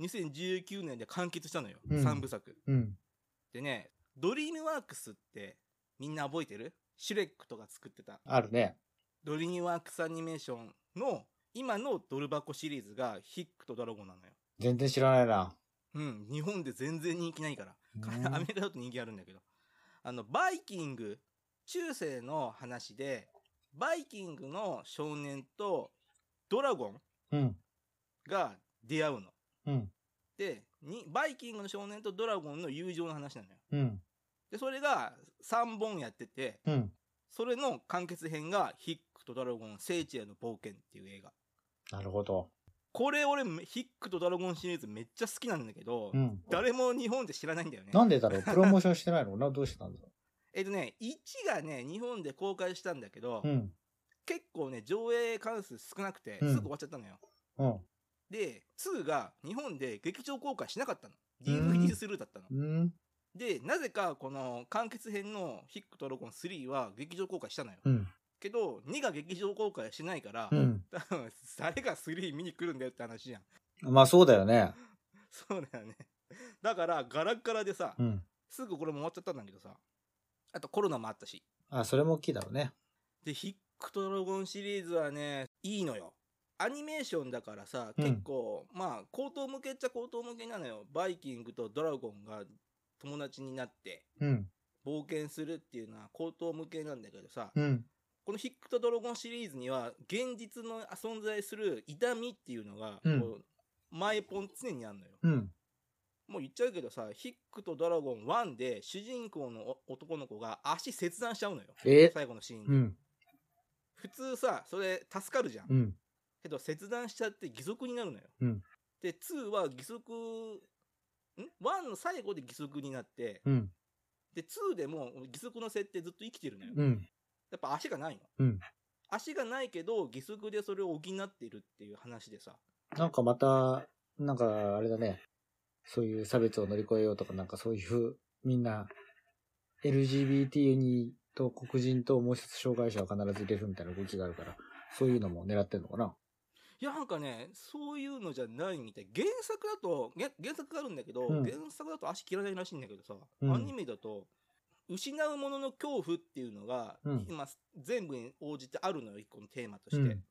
2019年で完結したのよ。うん3部作。うん。でね、ドリームワークスってみんな覚えてる？シュレックとか作ってた。あるね。ドリームワークスアニメーションの今のドル箱シリーズがヒックとドラゴンなのよ。全然知らないな。うん、日本で全然人気ないから。うんアメリカだと人気あるんだけど。あの、バイキング、中世の話で、バイキングの少年とドラゴンうん。が出会うの。うん。で、に、バイキングの少年とドラゴンの友情の話なのよ。うん。で、それが3本やってて、うん。それの完結編がヒックとドラゴン聖地への冒険っていう映画。なるほど。これ俺、ヒックとドラゴンシリーズめっちゃ好きなんだけど、うん。誰も日本で知らないんだよね。なんでだろう？プロモーションしてないの？などうしてたんだろえっとね、1がね、日本で公開したんだけど、ううん。結構ね、上映関数少なくて、うんすぐ終わっちゃったのよ。うん。で、2が日本で劇場公開しなかったの。うん DVD スルーだったの。うん。で、なぜかこの完結編のヒックとドラゴン3は劇場公開したのよ。うん。けど、2が劇場公開しないから、うん。多分誰が3見に来るんだよって話じゃん。まあそうだよね。そうだよね。だから、ガラッガラでさ、うん。すぐこれも終わっちゃったんだけどさ。あとコロナもあったし。あ、それも大きいだろうね。で、ヒックとドラゴンシリーズはね、いいのよ。アニメーションだからさ、うん結構、まあ、高等向けっちゃ高等向けなのよ。バイキングとドラゴンが友達になって、うん。冒険するっていうのは高等向けなんだけどさ、うん。ここのヒックとドラゴンシリーズには、現実の存在する痛みっていうのが、うん前ポン常にあるのよ。うん。もう言っちゃうけどさ、ヒックとドラゴン1で主人公のお男の子が足切断しちゃうのよ。え？最後のシーンで。うん。普通さ、それ助かるじゃん。うん。けど切断しちゃって義足になるのよ。うんで、2は義足、ん ?1 の最後で義足になって、うん。で、2でも義足の設定ずっと生きてるのよ。うん。やっぱ足がないの。うん足がないけど、義足でそれを補ってるっていう話でさ。なんかまた、なんかあれだね。そういう差別を乗り越えようとか、なんかそういう、みんな、LGBT に、と黒人ともう一つ障害者を必ず入れるみたいな動きがあるから、そういうのも狙ってんのかないや、なんかね、そういうのじゃないみたい。原作だと、原原作があるんだけど、うん原作だと足切らないらしいんだけどさ、うんアニメだと、失うものの恐怖っていうのが、うん今、全部に応じてあるのよ、一個のテーマとして。うん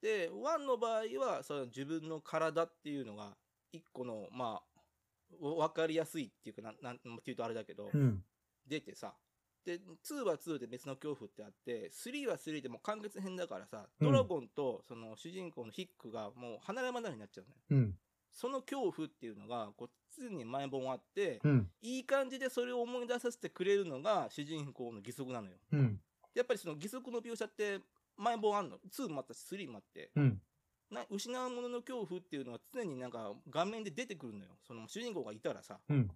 で、ワンの場合は、その自分の体っていうのが、一個の、まあ、わわかりやすいっていうか、なん、なんっていうとあれだけど、うん。出てさ、で、2は2で別の恐怖ってあって、3は3でもう完結編だからさ、うんドラゴンとその主人公のヒックがもう離れ離れになっちゃうのよ。うん。その恐怖っていうのが、こう、常に前本あって、うん。いい感じでそれを思い出させてくれるのが主人公の義足なのよ。うん。やっぱりその義足の描写って前本あんの？2もあったし、3もあって。うん。な失うものの恐怖っていうのは常になんか画面で出てくるのよ。その主人公がいたらさ、うん。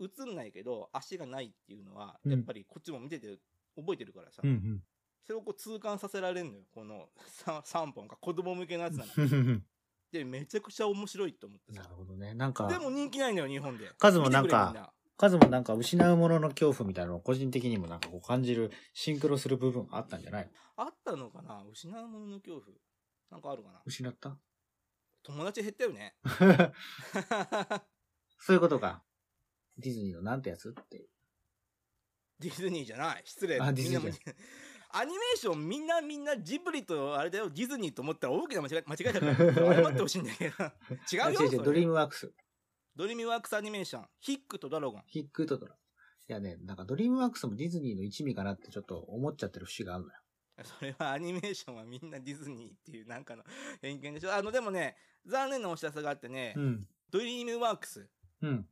映んないけど足がないっていうのは、うんやっぱりこっちも見てて覚えてるからさ、うん。それをこう痛感させられるのよ。この 3, 3本か子供向けのやつなの。うん。で、めちゃくちゃ面白いと思ってさ。なるほどね。なんか、でも人気ないのよ、日本で。数もなんか見てくれみ数もなんか失うものの恐怖みたいなのを個人的にもなんかこう感じる、シンクロする部分があったんじゃない？あったのかな？失うものの恐怖？なんかあるかな？失った？友達減ったよね。そういうことか。ディズニーのなんてやつって。ディズニーじゃない。失礼。あディズニーアニメーションみんなみんなジブリとあれだよ、ディズニーと思ったら大きな間違い 間違いだから、謝ってほしいんだけど。違うよ。ドリームワークス。ドリームワークスアニメーション。ヒックとドラゴン。ヒックとドラ。いやね、なんかドリームワークスもディズニーの一味かなってちょっと思っちゃってる節があるのよ。それはアニメーションはみんなディズニーっていうなんかの偏見でしょ。あの、でもね、残念なお知らせがあってね、うん。ドリームワークスうん。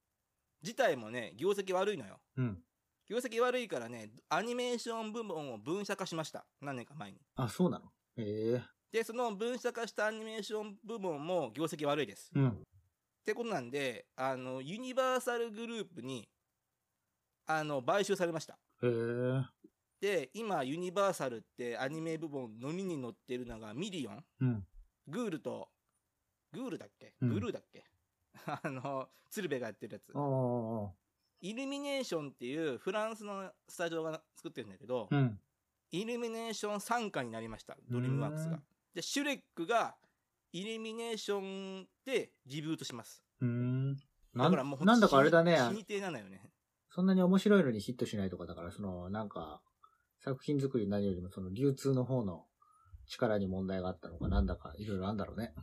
自体もね、業績悪いのよ。うん。業績悪いからね、アニメーション部門を分社化しました。何年か前に。あ、そうなの？へえ。で、その分社化したアニメーション部門も業績悪いです。うん。ってことなんで、あの、ユニバーサルグループに、あの、買収されました。へえ。で、今、ユニバーサルってアニメ部門のりに乗ってるのがミニオン、うん。グールと、グールだっけ？うんグルーだっけ、あの、鶴瓶がやってるやつあ。あ。イルミネーションっていうフランスのスタジオが作ってるんだけど、うん。イルミネーション傘下になりました。ドリームワークスがうん。で、シュレックがイルミネーションでリブートします。うーん。なだからもう、んなんだかあれだね。死に手なのよね。そんなに面白いのにヒットしないとかだから、その、なんか、作品作り何よりもその流通の方の力に問題があったのかなんだかいろいろあるんだろうね。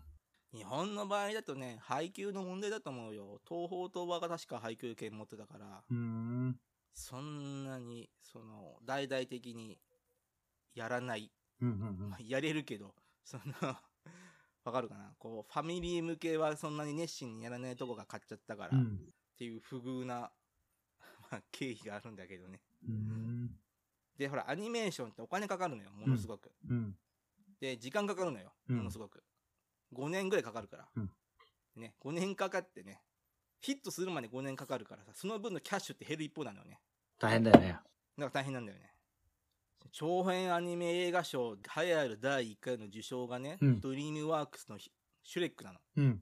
日本の場合だとね、配給の問題だと思うよ。東宝東和が確か配給権持ってたから、ん。そんなに、その、大々的にやらない。うんうんまあやれるけど、その、わかるかなこう、ファミリー向けはそんなに熱心にやらないとこが買っちゃったから、うん。うっん。ていう不遇な、まあ、経緯があるんだけどね。うーん。で、ほら、アニメーションってお金かかるのよ、ものすごく。うん。で、時間かかるのよ、うんものすごく。5年ぐらいかかるから。うんね、5年かかってね、ヒットするまで5年かかるからさ、その分のキャッシュって減る一方なのよね。大変だよね。だから大変なんだよね。長編アニメ映画賞、栄えある第1回の受賞がね、うんドリームワークスのヒシュレックなの。うん。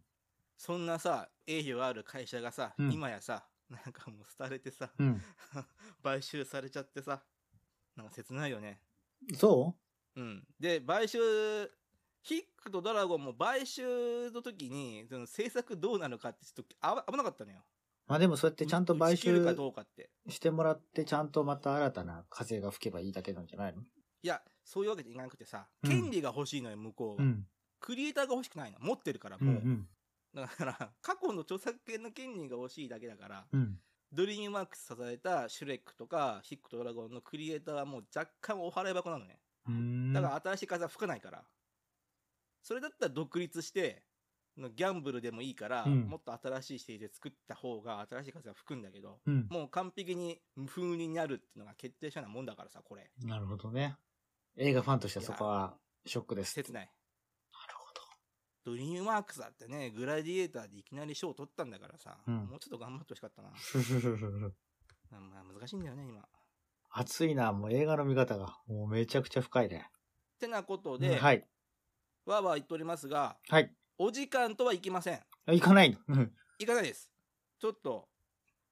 そんなさ、栄誉ある会社がさ、うん今やさ、なんかもう廃れてさ、うん。買収されちゃってさ、なんか切ないよね。そうん。で、買収、ヒックとドラゴンも買収の時に、その制作どうなのかってちょっとあ危なかったのよ。うまあでもそうやってちゃんと買収かどうかって。してもらって、ちゃんとまた新たな風が吹けばいいだけなんじゃないの？いや、そういうわけでいかなくてさ、うん権利が欲しいのよ、向こうは。うん。クリエイターが欲しくないの。持ってるから、うん。もう。うん。だから、過去の著作権の権利が欲しいだけだから、うん。ドリームワークス支えたシュレックとかヒックとドラゴンのクリエイターはもう若干お払い箱なのね。だから新しい風は吹かないから。それだったら独立して、のギャンブルでもいいから、うんもっと新しいステージで作った方が新しい風が吹くんだけど、うん。もう完璧に無風になるっていうのが決定したようなもんだからさ、これ。なるほどね。映画ファンとしてはそこはショックです。切ない。なるほドリームワークスだってね、グラディエーターでいきなり賞を取ったんだからさ、うんもうちょっと頑張ってほしかったな。ど。まあ難しいんだよね、今。っ熱いな、もう映画の見方が。もうめちゃくちゃ深いね。てなことで、はい。わーわー言っておりますが、はい。お時間とはいきません。あ行かないの。うんいかないです。ちょっと、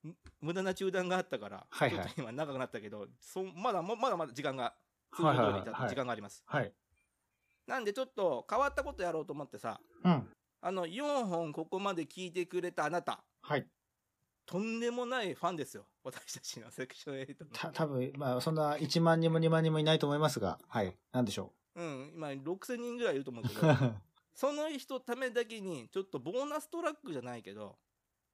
む無駄な中断があったから、はいはいちょっと今長くなったけど、そまだままだまだ時間が、通はい常通りだとはいはいはい時間があります。はい。なんでちょっと変わったことやろうと思ってさ、うん。あの、4本ここまで聞いてくれたあなた、はい。とんでもないファンですよ。私たちのセクション8の。た、多分まあ、そんな1万人も2万人もいないと思いますが、はい。なんでしょうん、今6000人ぐらいいると思うけう。ど、その人ためだけに、ちょっとボーナストラックじゃないけど、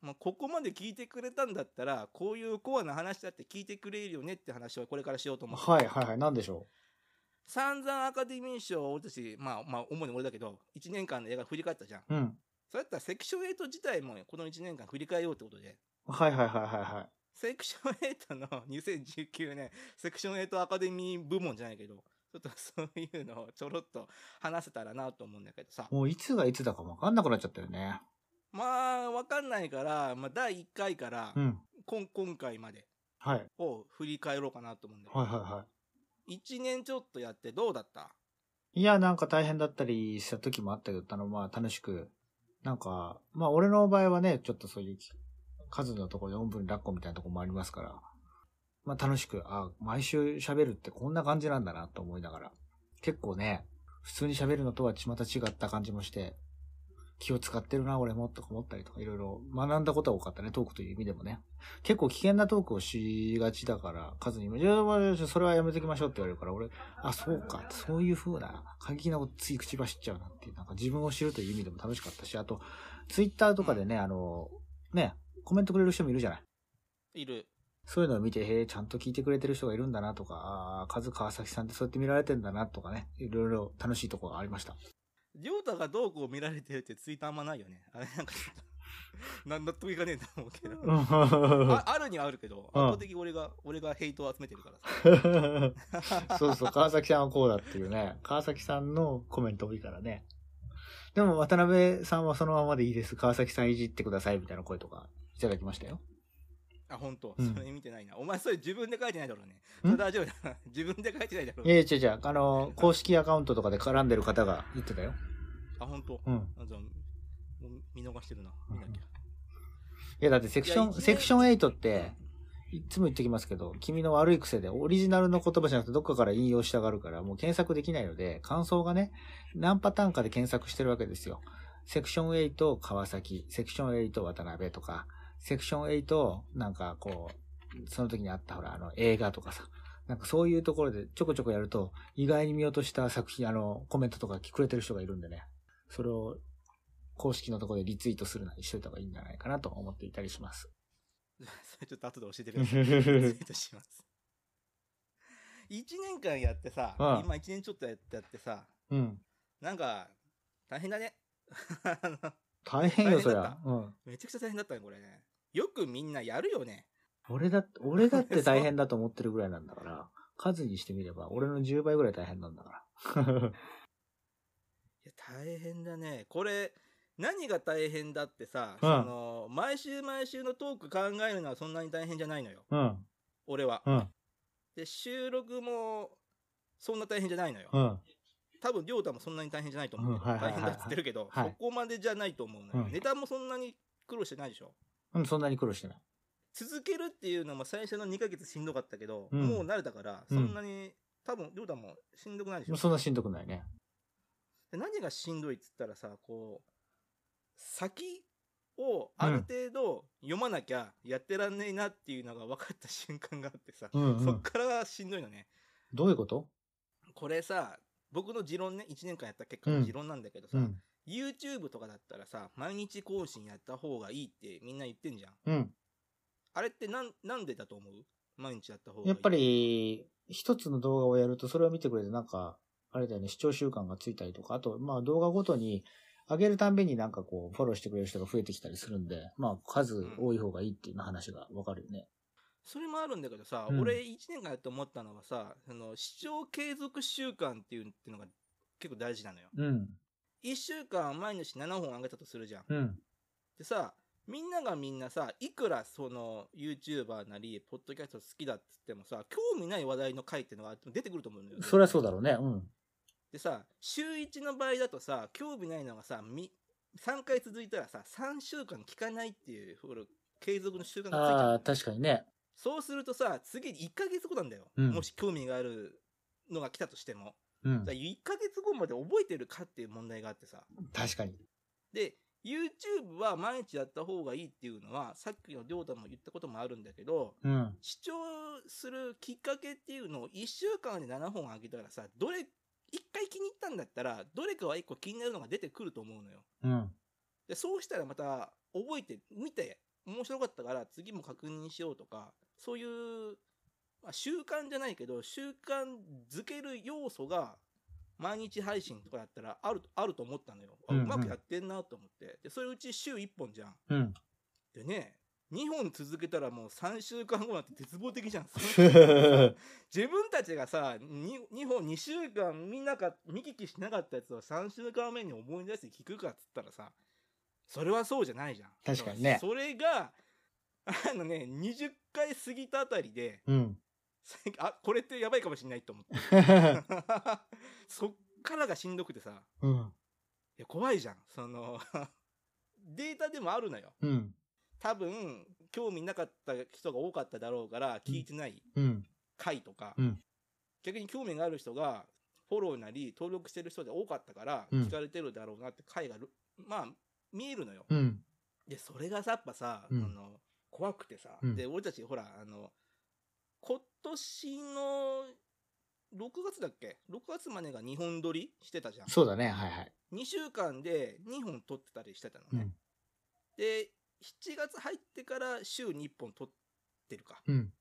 まあ、ここまで聞いてくれたんだったら、こういうコアな話だって聞いてくれるよねって話をこれからしようと思って。はいはいはい。なんでしょ散々アカデミー賞を俺たち、まあまあ、主に俺だけど、1年間の映画振り返ったじゃん。う。うん。それだったらセクション8自体もこの1年間振り返ろうってことで、はいはいはいはいはい。セクション8の2019年、セクション8アカデミー部門じゃないけど、ちょっとそういうのをちょろっと話せたらなと思うんだけどさ。もういつがいつだかわかんなくなっちゃったよね。まあ、わかんないから、まあ、第1回から、うん。今今回まではい。を振り返ろうかなと思うんだけど、はいはいは1年ちょっとやってどうだった？い。いや、なんか大変だったりした時もあったけど、あの、まあ楽しく。なんか、まあ俺の場合はね、ちょっとそういう数のところでおんぶに抱っこみたいなところもありますから、まあ楽しく、あ、毎週喋るってこんな感じなんだなと思いながら、結構ね、普通に喋るのとはまた違った感じもして、気を使ってるな、俺も、とか思ったりとか、いろいろ学んだことは多かったね、トークという意味でもね。結構危険なトークをしがちだから、数に、いや、まあそれはやめときましょうって言われるから、俺、あ、そうか、そういう風な、過激なことつい口走っちゃうなっていう、なんか自分を知るという意味でも楽しかったし、あと、ツイッターとかでね、あの、ね、コメントくれる人もいるじゃない。いる。そういうのを見て、へえ、ちゃんと聞いてくれてる人がいるんだなとか、ああ、カズ川崎さんってそうやって見られてんだなとかね、いろいろ楽しいところがありました。りょうたがどうこう見られてるってツイッターあんまないよね。あれなんかなん納得いかねえと思うけど。ああるにはあるけど、うん圧倒的に俺が、俺がヘイトを集めてるからさ。そうそう、川崎さんはこうだっていうね。川崎さんのコメント多いからね。でも渡辺さんはそのままでいいです。川崎さんいじってくださいみたいな声とかいただきましたよ。あ、本当、うんそれ見てないな。お前それ自分で書いてないだろうね。ん？それ大丈夫だな。自分で書いてないだろういやいや違う違う、あの、公式アカウントとかで絡んでる方が言ってたよ。あ、本当？うん。あじゃ見逃してるな。見なきゃ。いやだってセクション、セクション8って、いつも言ってきますけど、君の悪い癖でオリジナルの言葉じゃなくてどっかから引用したがるから、もう検索できないので、感想がね、何パターンかで検索してるわけですよ。セクション8川崎、セクション8渡辺とか、セクション8なんかこう、その時にあったほら、あの映画とかさ、なんかそういうところでちょこちょこやると、意外に見落とした作品、あの、コメントとかくれてる人がいるんでね、それを公式のところでリツイートするなりしといた方がいいんじゃないかなと思っていたりします。それちょっと後で教えてください。ツイートします。1年間やってさ、うん今1年ちょっとやってやってさ、うん。なんか、大変だね。大変よ、そり。ゃうん。めちゃくちゃ大変だったね、これね。よくみんなやるよね。俺だって、俺だって大変だと思ってるぐらいなんだから、数にしてみれば、俺の10倍ぐらい大変なんだから。いや、大変だね。これ、何が大変だってさ、うんその、毎週毎週のトーク考えるのはそんなに大変じゃないのよ。うん。俺は。うん。で、収録も、そんな大変じゃないのよ。うん。多分、りょうたもそんなに大変じゃないと思う大変だって言ってるけど、はいそこまでじゃないと思うのよ。うんネタもそんなに苦労してないでしょ。うん、そんなに苦労してない。続けるっていうのも最初の2ヶ月しんどかったけど、うんもう慣れたから、そんなに、多分、りょうたもしんどくないでしょ。そんなしんどくないね。で何がしんどいっつったらさ、こう、先をある程度読まなきゃやってらんねえなっていうのが分かった瞬間があってさ、うん、うん。そっからがしんどいのね。どういうこと？これさ、僕の持論ね、1年間やった結果の持論なんだけどさ、うん。YouTube とかだったらさ、毎日更新やった方がいいってみんな言ってんじゃん。うん。あれってなん、なんでだと思う？毎日やった方がいい。やっぱ、り、一つの動画をやると、それを見てくれて、なんか、あれだよね、視聴習慣がついたりとか、あと、まあ動画ごとに上げるたんびになんかこう、フォローしてくれる人が増えてきたりするんで、まあ数多い方がいいっていうの話がわかるよね。それもあるんだけどさ、うん俺1年間やって思ったのはさ、その視聴継続習慣っていうっていうのが結構大事なのよ。うん。1週間毎日7本上げたとするじゃん。うん。でさ、みんながみんなさ、いくらその YouTuber なり、ポッドキャスト好きだっつってもさ、興味ない話題の回っていうのが出てくると思うのよ。そりゃそうだろうね。うん。でさ、週1の場合だとさ、興味ないのがさ、み3回続いたらさ、3週間聞かないっていう、ほら継続の習慣がついちゃうああ、確かにね。そうするとさ、次1ヶ月後なんだよ。うんもし興味があるのが来たとしても。うんだから。1ヶ月後まで覚えてるかっていう問題があってさ。確かに。で、YouTube は毎日やった方がいいっていうのは、さっきのりょうたも言ったこともあるんだけど、うん。視聴するきっかけっていうのを1週間で7本あげたらさ、どれ、1回気に入ったんだったら、どれかは1個気になるのが出てくると思うのよ。うん。で、そうしたらまた覚えて、見て、面白かったから次も確認しようとか、そういう、まあ、習慣じゃないけど、習慣づける要素が、毎日配信とかだったらある、あると思ったのよ。あうまくやってんなと思って。で、それうち週1本じゃん。うん。でね、2本続けたらもう3週間後なんて絶望的じゃん。自分たちがさ、2, 2本2週間見なか見聞きしなかったやつを3週間目に思い出して聞くかっつったらさ、それはそうじゃないじゃん。確かにねそれが、あのね、20回過ぎたあたりで、うん。あ、これってやばいかもしんないと思って。そっからがしんどくてさ、うん。いや怖いじゃん。その、データでもあるのよ。うん。多分、興味なかった人が多かっただろうから、聞いてないうん。回とか、うん逆に興味がある人が、フォローなり登録してる人で多かったから、うん聞かれてるだろうなって回がる、まあ、見えるのよ。うん。で、それがさ、やっぱさ、うんあの、怖くてさ、うんで、俺たち、ほら、あの、今年の、6月だっけ ?6 月までが2本撮りしてたじゃん。そうだね。はいはい。2週間で2本撮ってたりしてたのね。うんで、7月入ってから週に1本撮ってるか。うん。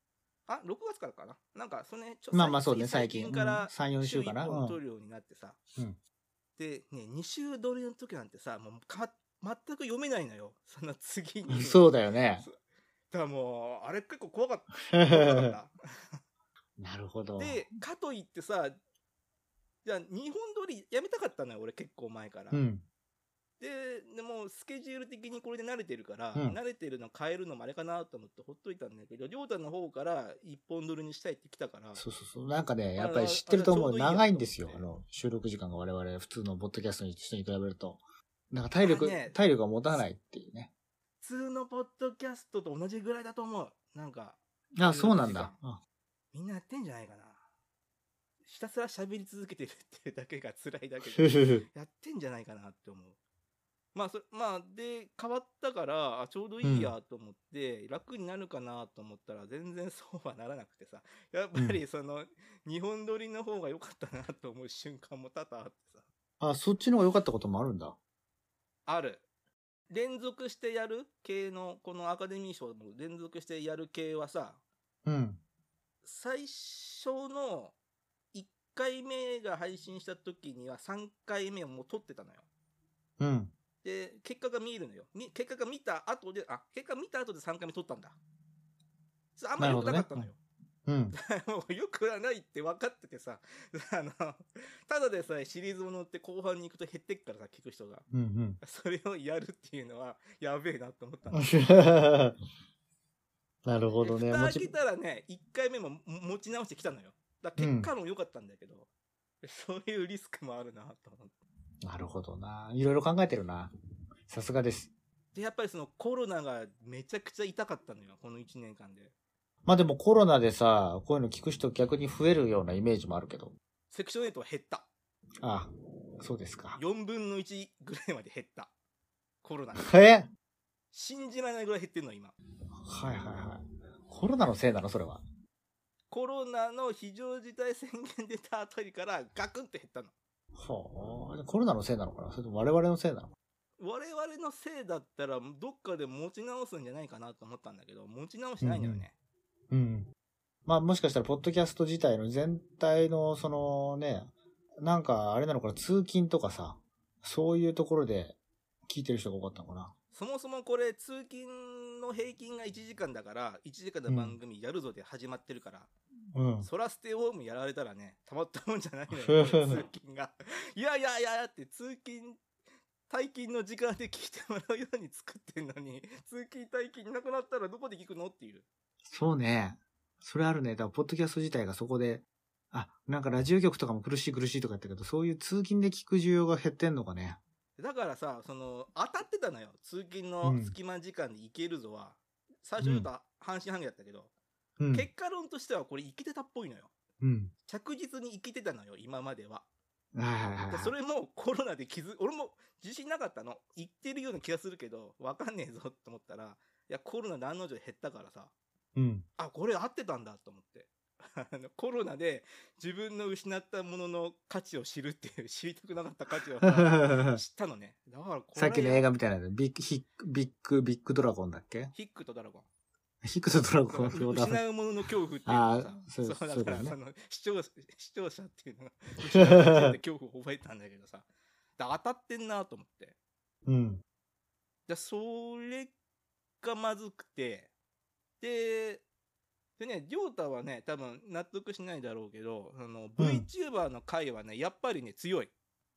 あ、6月からかな？なんか、それね、ちょまあまあそうね、最近。うんから3、4週かな。週1うん本撮るようになってさ。うんで、ね、2週撮りの時なんてさ、もうか、全く読めないのよ。その次に。そうだよね。だからもう、あれ結構怖かった。った。なるほど。で、かといってさ、じゃあ、日本撮りやめたかったのよ、俺結構前から。うん。で、でも、スケジュール的にこれで慣れてるから、うん慣れてるの変えるのもあれかなと思ってほっといたんだけど、りょうたの方から一本撮りにしたいって来たから、そうそうそう。なんかね、あやっぱり知ってると思う。長いんですよあの、収録時間が我々、普通のポッドキャストの人に比べると。なんか体力、あね体力が持たないっていうね。普通のポッドキャストと同じぐらいだと思う。なんか、あ、そうなんだ。あみんなやってんじゃないかな。ひたすら喋り続けてるっていうだけが辛いだけで、やってんじゃないかなって思う。まあ、そまあ、で、変わったから、あ、ちょうどいいやと思って、楽になるかなと思ったら、全然そうはならなくてさ、やっぱりその、日本撮りの方が良かったなと思う瞬間も多々あってさ、あ、そっちの方が良かったこともあるんだ。ある。連続してやる系の、このアカデミー賞も連続してやる系はさ、うん。最初の1回目が配信した時には3回目をもう撮ってたのよ。うん。で、結果が見えるのよ。み結果が見た後で、あ、結果見た後で3回目撮ったんだ。あんまり良くなかったのよ。うん。もう良くはないって分かっててさ、あの、ただでさえシリーズものって後半に行くと減ってっからさ、聞く人が。うん。それをやるっていうのは、やべえなと思ったん。なるほどね。蓋開けたらね、1回目もも持ち直してきたのよ。だ結果も良かったんだけど、そういうリスクもあるなと思って。なるほどな。いろいろ考えてるな。さすがです。で、やっぱりそのコロナがめちゃくちゃ痛かったのよ、この1年間で。まあでもコロナでさ、こういうの聞く人逆に増えるようなイメージもあるけど。セクション8は減った。あ、そうですか。4分の1ぐらいまで減った。コロナで。え？信じられないぐらい減ってんの、今。はいはいはい。コロナのせいなの？それは。コロナの非常事態宣言出たあたりからガクンって減ったの。はあ。コロナのせいなのかな？それとも我々のせいなの我々のせいだったら、どっかで持ち直すんじゃないかなと思ったんだけど、持ち直しないんだよね。うん。まあもしかしたら、ポッドキャスト自体の全体の、そのね、なんか、あれなのかな、通勤とかさ、そういうところで聞いてる人が多かったのかな。そもそもこれ、通勤の平均が1時間だから、1時間の番組やるぞで始まってるから、うん。そらステイホームやられたらね、たまったもんじゃないのよ、通勤が。いやいやいやって、通勤、退勤の時間で聞いてもらうように作ってんのに、通勤退勤なくなったらどこで聞くのっていう。そうね。それあるね。だから、ポッドキャスト自体がそこで、あ、なんかラジオ局とかも苦しい苦しいとか言ったけど、そういう通勤で聞く需要が減ってんのかね。だからさ、その、当たってたのよ。通勤の隙間時間で行けるぞは。最初言うと半信半疑だったけど、うん。結果論としてはこれ生きてたっぽいのよ。うん。着実に生きてたのよ、今までは。でそれもコロナで気づ、俺も自信なかったの。言ってるような気がするけど、わかんねえぞと思ったら、いや、コロナで案の定減ったからさ、うん。あ、これ合ってたんだと思って。コロナで自分の失ったものの価値を知るっていう、知りたくなかった価値をさ 知ったのね。だからさっきの映画みたいなの、ビッグ、ヒック、ビッグ、ビッグドラゴンだっけ？ヒックとドラゴン。ヒックとドラゴン。失うものの恐怖っていうのそうだから、その視聴者、視聴者っていうのが、失う恐怖を覚えたんだけどさ、だ当たってんなと思って。うん。で、それがまずくて、で、でね、りょうたはね、多分納得しないだろうけど、あの、うん VTuber の回はね、やっぱりね、強い。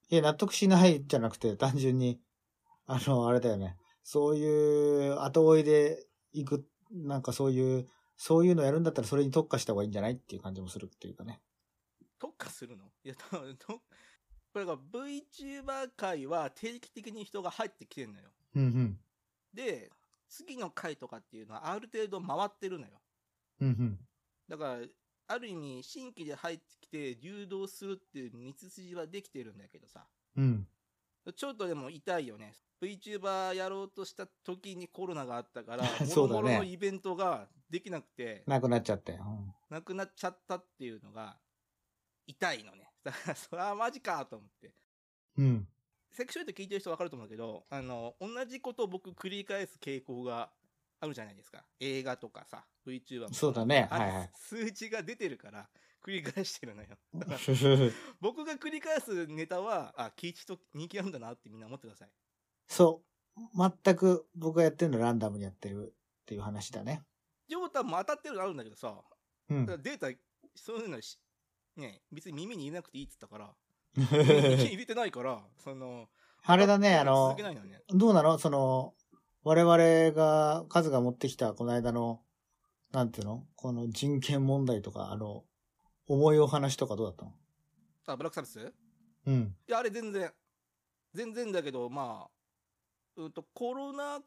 いや、納得しないじゃなくて、単純に、あの、あれだよね。そういう後追いで行く、なんかそういう、そういうのやるんだったらそれに特化した方がいいんじゃないっていう感じもするっていうかね。特化するの？いや、多分とこれが VTuber 回は定期的に人が入ってきてんのよ。うんうん。で、次の回とかっていうのはある程度回ってるのよ。うんうん。だから、ある意味、新規で入ってきて流動するっていう道筋はできてるんだけどさ。うん。ちょっとでも痛いよね。VTuber やろうとした時にコロナがあったから、そうだねのイベントができなくて、なくなっちゃって。うんなくなっちゃったっていうのが、痛いのね。だから、それはマジかと思って。うん。セクシュアルって聞いてる人わかると思うけど、あの、同じことを僕繰り返す傾向があるじゃないですか。映画とかさ、VTuber も。そうだねはいはい数値が出てるから、繰り返してるのよ。僕が繰り返すネタは、あ、キイチと人気あるんだなってみんな思ってください。そう。全く僕がやってるのランダムにやってるっていう話だね。ジョータンも当たってるのあるんだけどさ、うん。データ、そういうのし、ね、別に耳に入れなくていいって言ったから、入れてないから、その、あれだね、あの。どうなの？その、我々が、カズが持ってきたこの間の、なんていうの？この人権問題とか、あの、重いお話とかどうだったの？あ、ブラックサービス？うん。いや、あれ全然。全然だけど、まあ、うんと、コロナ、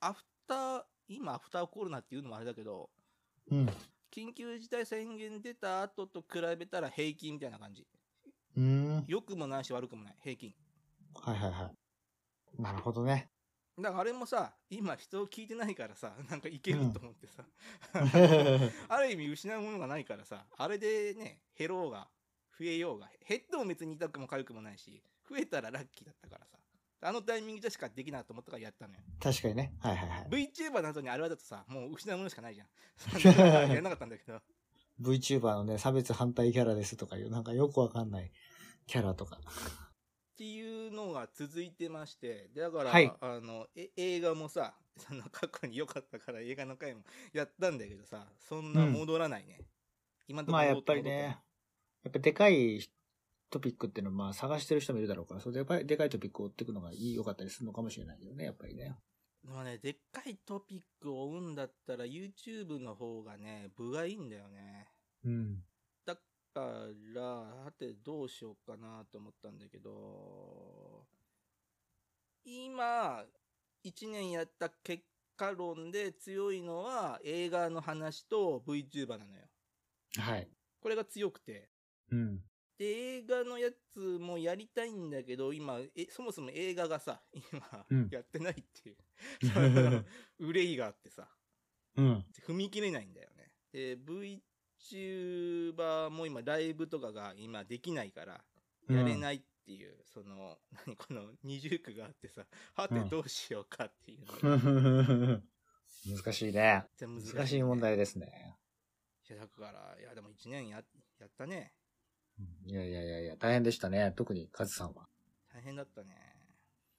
アフター、今アフターコロナっていうのもあれだけど、うん。緊急事態宣言出た後と比べたら平均みたいな感じ。うーん。良くもないし悪くもない。平均。はいはいはい。なるほどね。だからあれもさ、今人を聞いてないからさ、なんかいけると思ってさ、ある意味失うものがないからさ、あれでね、減ろうが、増えようが、減っても別に痛くも痒くもないし、増えたらラッキーだったからさ、あのタイミングでしかできなと思ったからやったのよ。確かにね。はいはいはい。VTuber の後にあれだとさ、もう失うものしかないじゃん。やらなかったんだけど。VTuber のね、差別反対キャラですとかいう、なんかよくわかんないキャラとか。っていうのが続いてまして、でだから、はいあの、え映画もさ、その過去に良かったから映画の回もやったんだけどさ、そんな戻らないね。今のところまあやっぱり戻ね、やっぱでかいトピックっていうのはまあ探してる人もいるだろうから、それでやっぱりでかいトピックを追っていくのがいい、良かったりするのかもしれないけどね、やっぱりね。でもね、でっかいトピックを追うんだったら YouTube の方がね、部がいいんだよね。うん。だから、さてどうしようかなと思ったんだけど、今、1年やった結果論で強いのは映画の話と VTuber なのよ。はい。これが強くて。うん。で、映画のやつもやりたいんだけど、今、えそもそも映画がさ、今うん、やってないっていう、憂いがあってさ、うん。踏み切れないんだよね。で、VTuber も今ライブとかが今できないから、やれないっていう、その、何この二重苦があってさ、はてどうしようかっていうのが、難しいね。めっちゃ難しい、難しい問。題ですね。いや、だから、いや、でも一年や、やったね。いやいやいやいや、大変でしたね。特にカズさんは。大変だったね。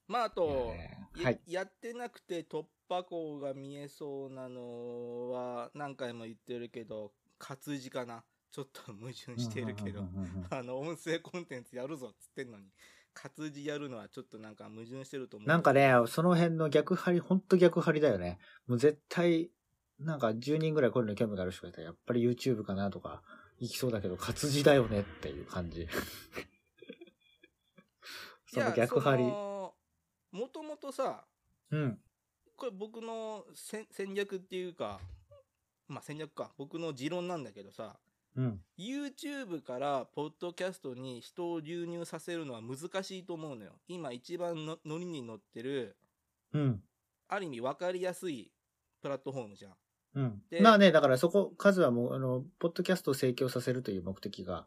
まあ、あと、はい。やってなくて突破口が見えそうなのは何回も言ってるけど、活字かな。ちょっと矛盾してるけどあの、音声コンテンツやるぞっつってんのに、活字やるのはちょっとなんか矛盾してると思う。なんかね、その辺の逆張り、ほんと逆張りだよね。もう絶対、なんか10人ぐらいこういうの興味がある人がいたら、やっぱり YouTube かなとか、行きそうだけど、活字だよねっていう感じ。その逆張り。もともとさ、うん。これ僕の戦戦略っていうか、まあ戦略か。僕の持論なんだけどさ、うん。YouTube からポッドキャストに人を流入させるのは難しいと思うのよ。今一番のノリに乗ってる、うん。ある意味分かりやすいプラットフォームじゃん。うんで。まあね、だからそこ、数はもう、あの、ポッドキャストを盛況させるという目的が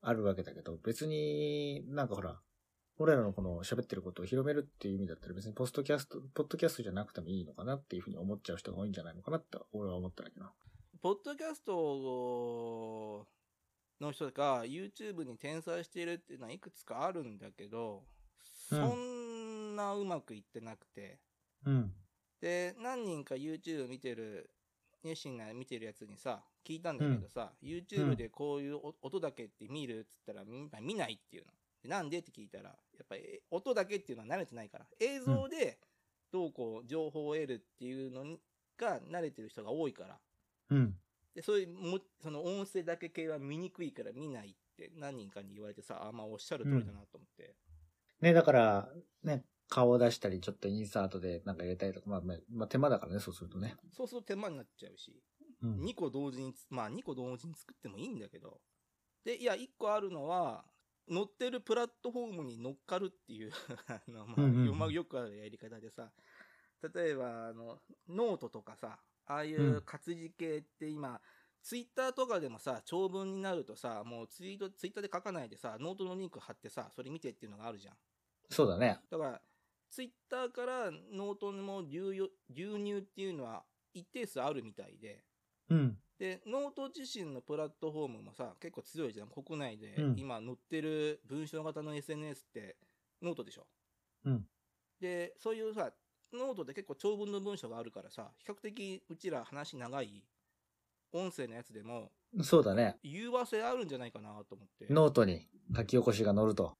あるわけだけど、別になんかほら、俺らのこの喋ってることを広めるっていう意味だったら別にポストキャスト、ポッドキャストじゃなくてもいいのかなっていうふうに思っちゃう人が多いんじゃないのかなって俺は思ったんだけど。ポッドキャストの人が YouTube に転載しているっていうのはいくつかあるんだけど、うんそんなうまくいってなくて。うん。で、何人か YouTube 見てる、熱心な見てるやつにさ、聞いたんだけどさ、YouTube でこういうお音だけって見るっつったら、み見ないっていうの。でなんでって聞いたら、やっぱりえ音だけっていうのは慣れてないから、映像でどうこう情報を得るっていうのにが慣れてる人が多いから、うん。で、そういうも、その音声だけ系は見にくいから見ないって何人かに言われてさ、あ、まあおっしゃる通りだなと思って。ね、だから、ね、顔を出したり、ちょっとインサートでなんか入れたりとか、まあ、まあ、まあ、手間だからね、そうするとね。そうすると手間になっちゃうし。うん。2個同時につ、まあ2個同時に作ってもいいんだけど。で、いや、1個あるのは、乗ってるプラットフォームに乗っかるっていう あの、まあ、うんうんうんよまあよくあるやり方でさ、例えば、あの、ノートとかさ、ああいううん活字系って今、ツイッターとかでもさ、長文になるとさ、もうツイート、ツイッターで書かないでさ、ノートのリンク貼ってさ、それ見てっていうのがあるじゃん。そうだね。だから、ツイッターからノートの流入っていうのは一定数あるみたいで、うん。で、ノート自身のプラットフォームもさ、結構強いじゃん。国内でうん今載ってる文章型の SNS ってノートでしょ？うん。で、そういうさ、ノートで結構長文の文章があるからさ、比較的うちら話長い音声のやつでもそうだね。融和性あるんじゃないかなと思って。ノートに書き起こしが載ると。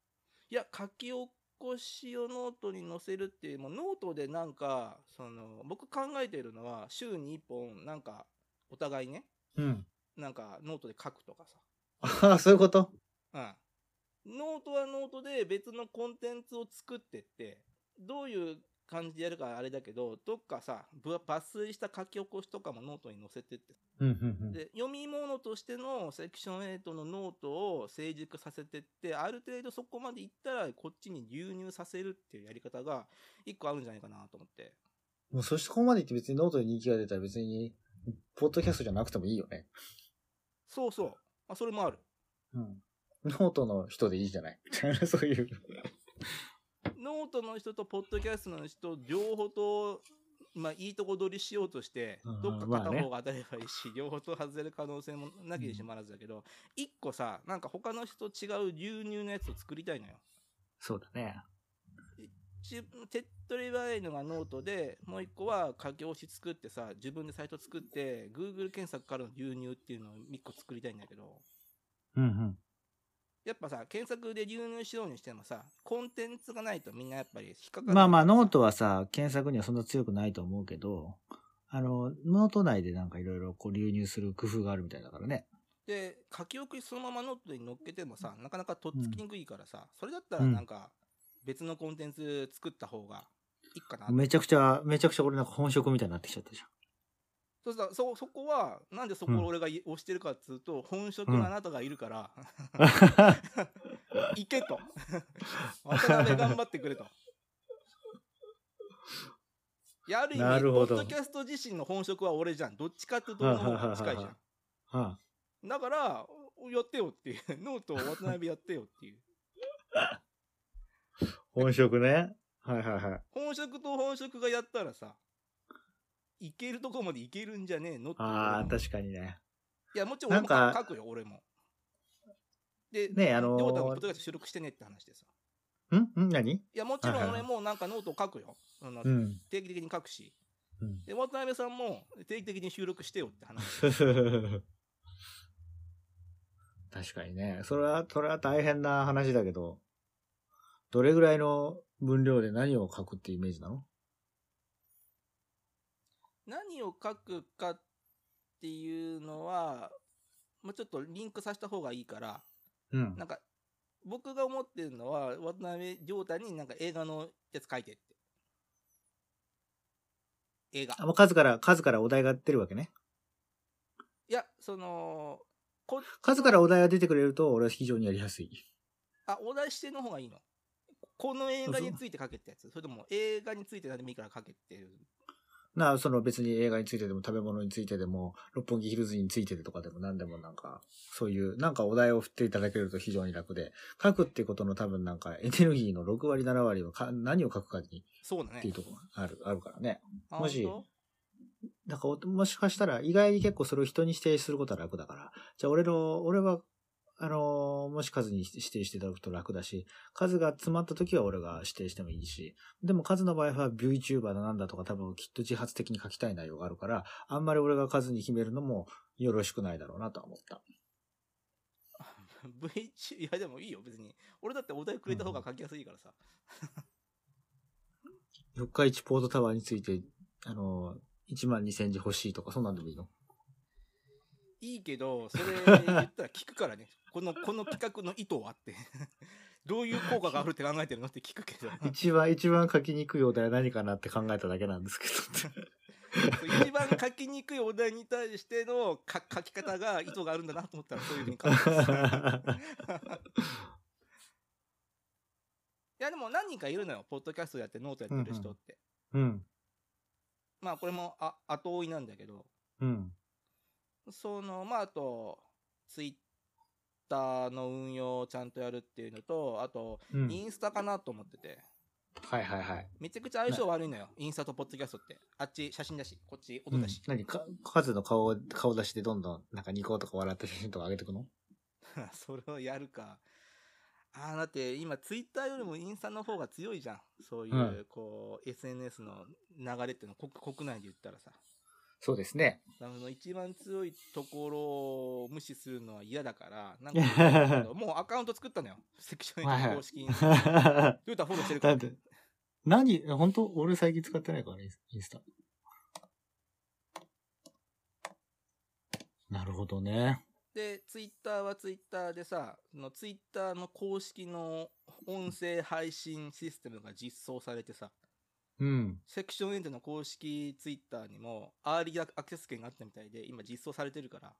いや、書き起こしをノートに載せるっていう、もうノートでなんか、その、僕考えてるのは、週に1本、なんか、お互いね、うん。なんか、ノートで書くとかさ。ああ、そういうこと？うん。ノートはノートで別のコンテンツを作ってって、どういう感じでやるかあれだけど、どっかさ、ぶ抜粋した書き起こしとかもノートに載せてって。で、読み物としてのセクション8のノートを成熟させてって、ある程度そこまでいったらこっちに流入させるっていうやり方が一個あるんじゃないかなと思って。もうそしてここまで言って別にノートに人気が出たら別に、ポッドキャストじゃなくてもいいよね。そうそう。あ、それもある。うん。ノートの人でいいじゃないそういう。ノートの人とポッドキャストの人、両方と、まあ、いいとこ取りしようとしてうん、どっか片方が当たればいいし、両方と外れる可能性もなきにしもあらずだけど、一個さ、なんか他の人と違う流入のやつを作りたいのよ。そうだね。ち手っ取り早いのがノートで、もう一個は書き押し作ってさ、自分でサイト作って、Google 検索からの流入っていうのを一個作りたいんだけど、うんうん。やっぱさ、検索で流入しようにしてもさ、コンテンツがないとみんなやっぱり引っかかる。まあまあ、ノートはさ、検索にはそんな強くないと思うけど、あの、ノート内でなんかいろいろこう流入する工夫があるみたいだからね。で、書き起こしそのままノートに乗っけてもさ、なかなかとっつきにくいからさ、それだったらなんか、別のコンテンツ作った方がいいかなって。めちゃくちゃ、めちゃくちゃこれなんか本職みたいになってきちゃったじそうさそ、そこは、なんでそこを俺がい押してるかっつうと、本職のあなたがいるから、ゃん。行けと。渡辺頑張ってくれと。いや、ある意味、ポッドキャスト自身の本職は俺じゃん。どっちかっていうと俺の方が近いじゃん。はだから、やってよっていう。ノートを渡辺やってよっていう。あ、本職ね。はいはいはい。本職と本職がやったらさ、いけるとこまでいけるんじゃねえの？ああ、確かにね。いや、もちろん俺もなんか書くよ、俺も。で、ねあのーりょうたもポッドキャスト収録してねって話でさ。ん？ん？何？いや、もちろんはいはいはい俺もなんかノートを書くよ。あのうん。定期的に書くし。うんで、渡辺さんも定期的に収録してよって話。確かにね。それは、それは大変な話だけど、どれぐらいの分量で何を書くってイメージなの？何を書くかっていうのは、もうちょっとリンクさせた方がいいから、うん。なんか、僕が思ってるのは、渡辺亮太になんか映画のやつ書いてって。映画。あもう数から、数からお題が出るわけね。いや、その、こ数からお題が出てくれると、俺は非常にやりやすい。あ、お題指定の方がいいのこの映画について書けってやつそれとも映画について何でもいいから書けっていう。なあ、その別に映画についてでも食べ物についてでも、六本木ヒルズについてでとかでも何でもなんか、そういう、なんかお題を振っていただけると非常に楽で、書くっていうことの多分なんかエネルギーの6割、7割はか何を書くかにそうだね。っていうところがある、あるからね。あもし本なんかお、もしかしたら意外に結構それを人に指定することは楽だから、じゃあ俺の、俺は、あのーもし数に指定していただくと楽だし、数が詰まった時は俺が指定してもいいし、でも数の場合は VTuber だなんだとか多分きっと自発的に書きたい内容があるから、あんまり俺が数に決めるのもよろしくないだろうなとは思った。当 ?V 中、いやでもいいよ、別に。俺だってお題くれた方が書きやすいからさ。四日市ポートタワーについて、あのー、1万2000字欲しいとか、そんなんでもいいの？いいけど、それ言ったら聞くからね。この、この企画の意図はって。どういう効果があるって考えてるのって聞くけど。一番、一番書きにくいお題は何かなって考えただけなんですけど。一番書きにくいお題に対してのか書き方が意図があるんだなと思ったらそういうふうに書く。いやでも何人かいるのよ。ポッドキャストやってノートやってる人って。うん。まあこれもあ後追いなんだけど。うん。その、まああと、ツイッターの運用をちゃんとやるっていうのと、あと、うんインスタかなと思ってて。はいはいはい。めちゃくちゃ相性悪いのよ。インスタとポッドキャストって。あっち写真だし、こっち音だし。何か、数の顔を、顔出しでどんどん、なんかニコとか笑った写真とか上げてくの？それをやるか。ああ、だって今ツイッターよりもインスタの方が強いじゃん。そういう、うんこう、SNS の流れっていうのは国国内で言ったらさ。そうですね。あの一番強いところを無視するのは嫌だから、なんか もうアカウント作ったのよ。セクション8公式に。トヨタフォローしてるからだって。何本当俺最近使ってないからね、インスタ。なるほどね。で、ツイッターはツイッターでさ、そのツイッターの公式の音声配信システムが実装されてさ、うん。セクションエントの公式ツイッターにも、アーリーアクセス権があったみたいで、今実装されてるから、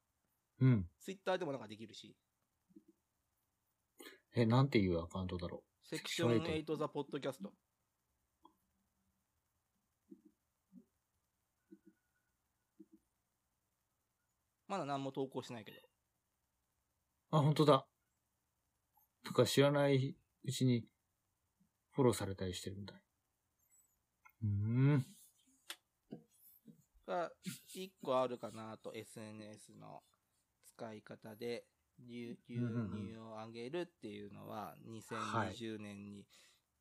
うん。ツイッターでもなんかできるし、え、なんていうアカウントだろセクションセクション8ザポッドキャスト。まだ何も投稿しないけど。う。あ、本当だ。とか知らないうちにフォローされたりしてるんだ。うーん。が、一個あるかなと、SNS の使い方で、流流うんうんうん入を上げるっていうのは、はい2020年に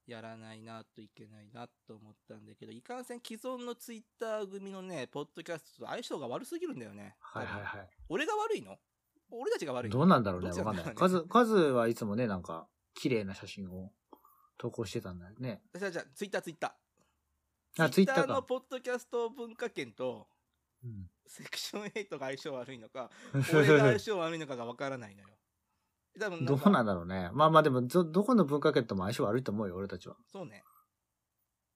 やらないなといけないなと思ったんだけど、いかんせん既存のツイッター組のね、ポッドキャストと相性が悪すぎるんだよね。はいはいはい。俺が悪いの？俺たちが悪いの？どうなんだろうね、わかんない。なんだろうね数、数はいつもね、なんか、綺麗な写真を投稿してたんだよね。じゃあじゃあ、ツイッターツイッタあ、ー。ツイッターか。のポッドキャスト文化圏と、うんセクション8が相性悪いのか、俺が相性悪いのかがわからないのよ。多分どうなんだろうね。まあまあでも、ど、どこの文化圏とも相性悪いと思うよ、俺たちは。そうね。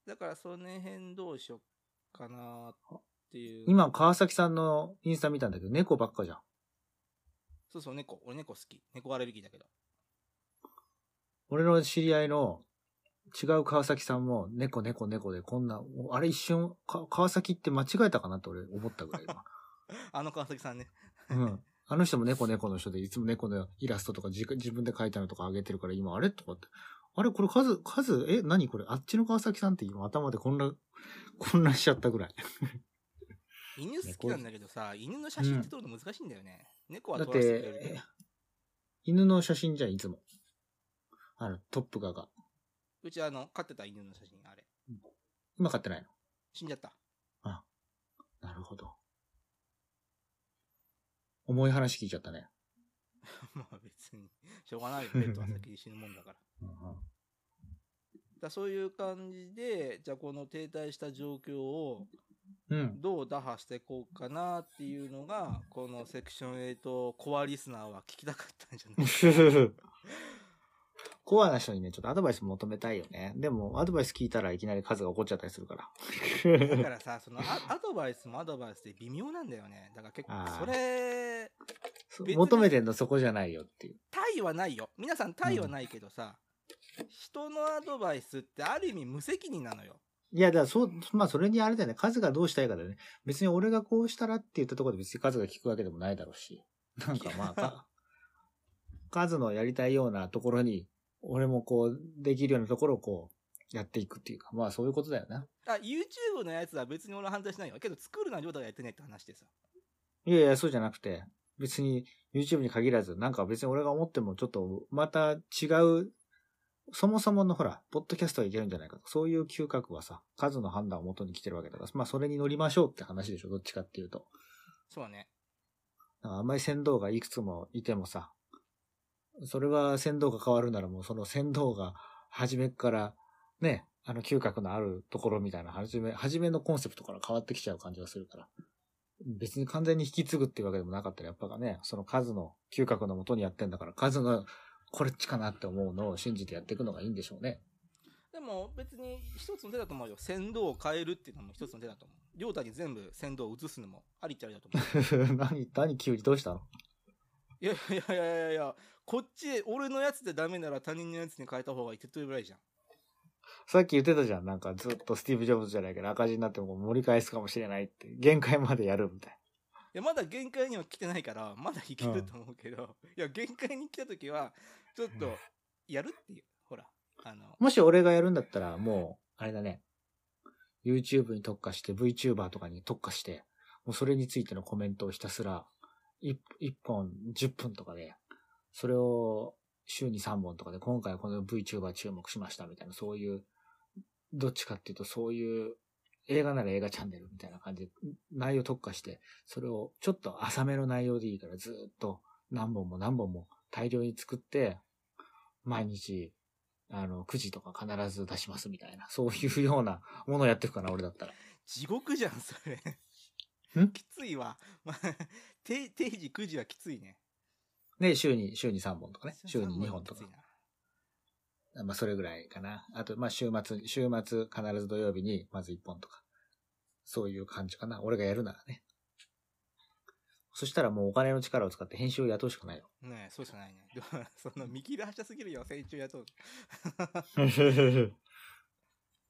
だからその辺どうしよっかなっていう。今、川崎さんのインスタ見たんだけど、猫ばっかじゃん。そうそう、猫。俺猫好き。猫アレルギーだけど。俺の知り合いの違う川崎さんも、猫猫猫でこんな、あれ一瞬、か川崎って間違えたかなって俺思ったぐらい今。あの川崎さんね。うん。あの人も猫猫の人で、いつも猫のイラストとか自自分で描いたのとか上げてるから、今、あれとかって。あれこれ数、数、え、何これ？あっちの川崎さんって今頭で混乱、混乱しちゃったぐらい。犬好きなんだけどさ、犬の写真って撮るの難しいんだよね。猫はだっ撮らせてくれるけてど。、犬の写真じゃん、いつも。あの、トップ画が。うちあの、飼ってた犬の写真、あれ。今買ってないの？死んじゃった。なるほど。重い話聞いちゃったね。まあ別に、しょうがないよ。ペットは先に死ぬもんだから。だそういう感じで、じゃあこの停滞した状況をうん。どう打破していこうかなっていうのが、このセクション8コアリスナーは聞きたかったんじゃない？コアな人にね、ちょっとアドバイス求めたいよね。でも、アドバイス聞いたらいきなり数が起こっちゃったりするから。だからさ、そのアアドバイスもアドバイスで微妙なんだよね。だから結構、それ、求めてんのそこじゃないよっていう。対はないよ。皆さん対はないけどさ、人のアドバイスってある意味無責任なのよ。いや、だからそう、まあそれにあれだよね。数がどうしたいかだよね。別に俺がこうしたらって言ったところで別に数が聞くわけでもないだろうし。なんかまあか、数のやりたいようなところに、俺もこう、できるようなところをこう、やっていくっていうか、まあそういうことだよな。あ、YouTube のやつは別に俺は反対しないよ。けど作るのは亮太がやってねって話でさ。いやいや、そうじゃなくて、別に YouTube に限らず、なんか別に俺が思ってもちょっとまた違う、そもそものほら、ポッドキャストはいけるんじゃないかと。そういう嗅覚はさ、数の判断を元に来てるわけだから、まあそれに乗りましょうって話でしょ、どっちかっていうと。そうね。あんまり船頭がいくつもいてもさ、それは船頭が変わるならもうその船頭が初めっから、ね、あの嗅覚のあるところみたいな、初め、初めのコンセプトから変わってきちゃう感じがするから。別に完全に引き継ぐっていうわけでもなかったら、やっぱね、その数の嗅覚のもとにやってんだから、数のこれっちかなって思うのを信じてやっていくのがいいんでしょうね。でも別に一つの手だと思うよ。先導を変えるっていうのも一つの手だと思う。亮太に全部先導を移すのもありっちゃありだと思う。何、何急にどうしたの？いやいやいやいやいや、こっち、俺のやつでダメなら他人のやつに変えた方がいい。手っ取り早いじゃん。さっき言ってたじゃん。なんかずっとスティーブ・ジョブズじゃないけど赤字になっても盛り返すかもしれないって。限界までやるみたいいや、まだ限界には来てないから、まだいけると思うけど、いや、限界に来た時は、ちょっと、やるっていう。ほら、あの、もし俺がやるんだったら、もう、あれだね。YouTube に特化して、VTuber とかに特化して、もうそれについてのコメントをひたすら、1, 一本10分とかで、それを週に3本とかで、今回はこの VTuber 注目しましたみたいな、そういう、どっちかっていうと、そういう、映画なら映画チャンネルみたいな感じで、内容特化して、それをちょっと浅めの内容でいいから、ずっと何本も何本も大量に作って、毎日、あの、9時とか必ず出しますみたいな、そういうようなものをやっていくかな、俺だったら。地獄じゃん、それ。ん？きついわ。まあ、定定時9時はきついね。で、週に、週に3本とかね。週に2本とかまあ、それぐらいかな。あと、まあ、週末、週末必ず土曜日に、まず1本とか。そういう感じかな。俺がやるならね。そしたらもうお金の力を使って編集を雇うしかないよ。ねえ、そうじゃないね。でも その見切り発車すぎるよ、成長やと。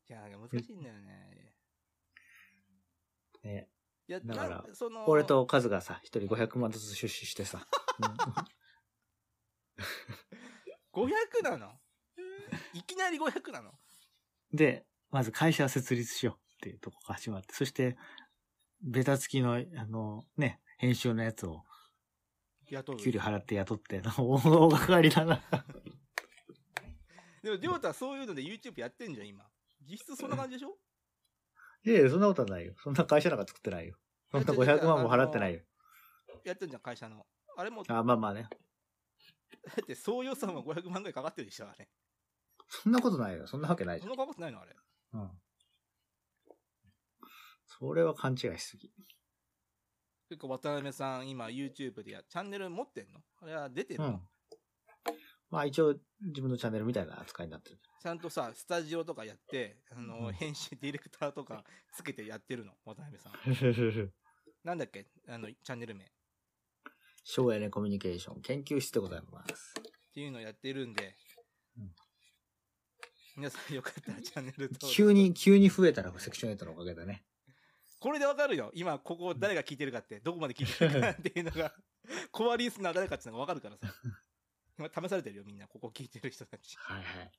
いや、難しいんだよね。ね、いや、だからなその、俺とカズがさ、一人500万ずつ出資してさ。500なの？いきなり500なの？うんで、まず会社設立しようっていうとこから始まって、そして、ベタ付きの、あの、ね、編集のやつを雇う。給料払って雇って、大掛かりだな。でも、りょうたはそういうので YouTube やってんじゃん、今。実質そんな感じでしょ？いやいや、そんなことはないよ。そんな会社なんか作ってないよ。そんな500万も払ってないよ。やってんじゃん、会社の。あれも、あ、まあまあね。だって総予算は500万ぐらいかかってるでしょ、あれ。そんなことないよ。そんなわけないじゃん。そんなかかってないのあれ。うん。それは勘違いしすぎ。結構渡辺さん、今 YouTube でや、チャンネル持ってんの？あれは出てるの、うん。まあ一応自分のチャンネルみたいな扱いになってる。ちゃんとさ、スタジオとかやって、あの、うん編集、ディレクターとかつけてやってるの、渡辺さん。なんだっけ？あの、チャンネル名。っ省エネコミュニケーション研究室でございます。ていうのやってるんで、うん皆さんよかったらチャンネル登録急に、急に増えたらセクション8のおかげだね。これでわかるよ。今、ここ誰が聞いてるかって、どこまで聞いてるかっていうのが、コアリスナー誰かっていうのがわかるからさ。今試されてるよ、みんな。ここ聞いてる人たち。いはいはい。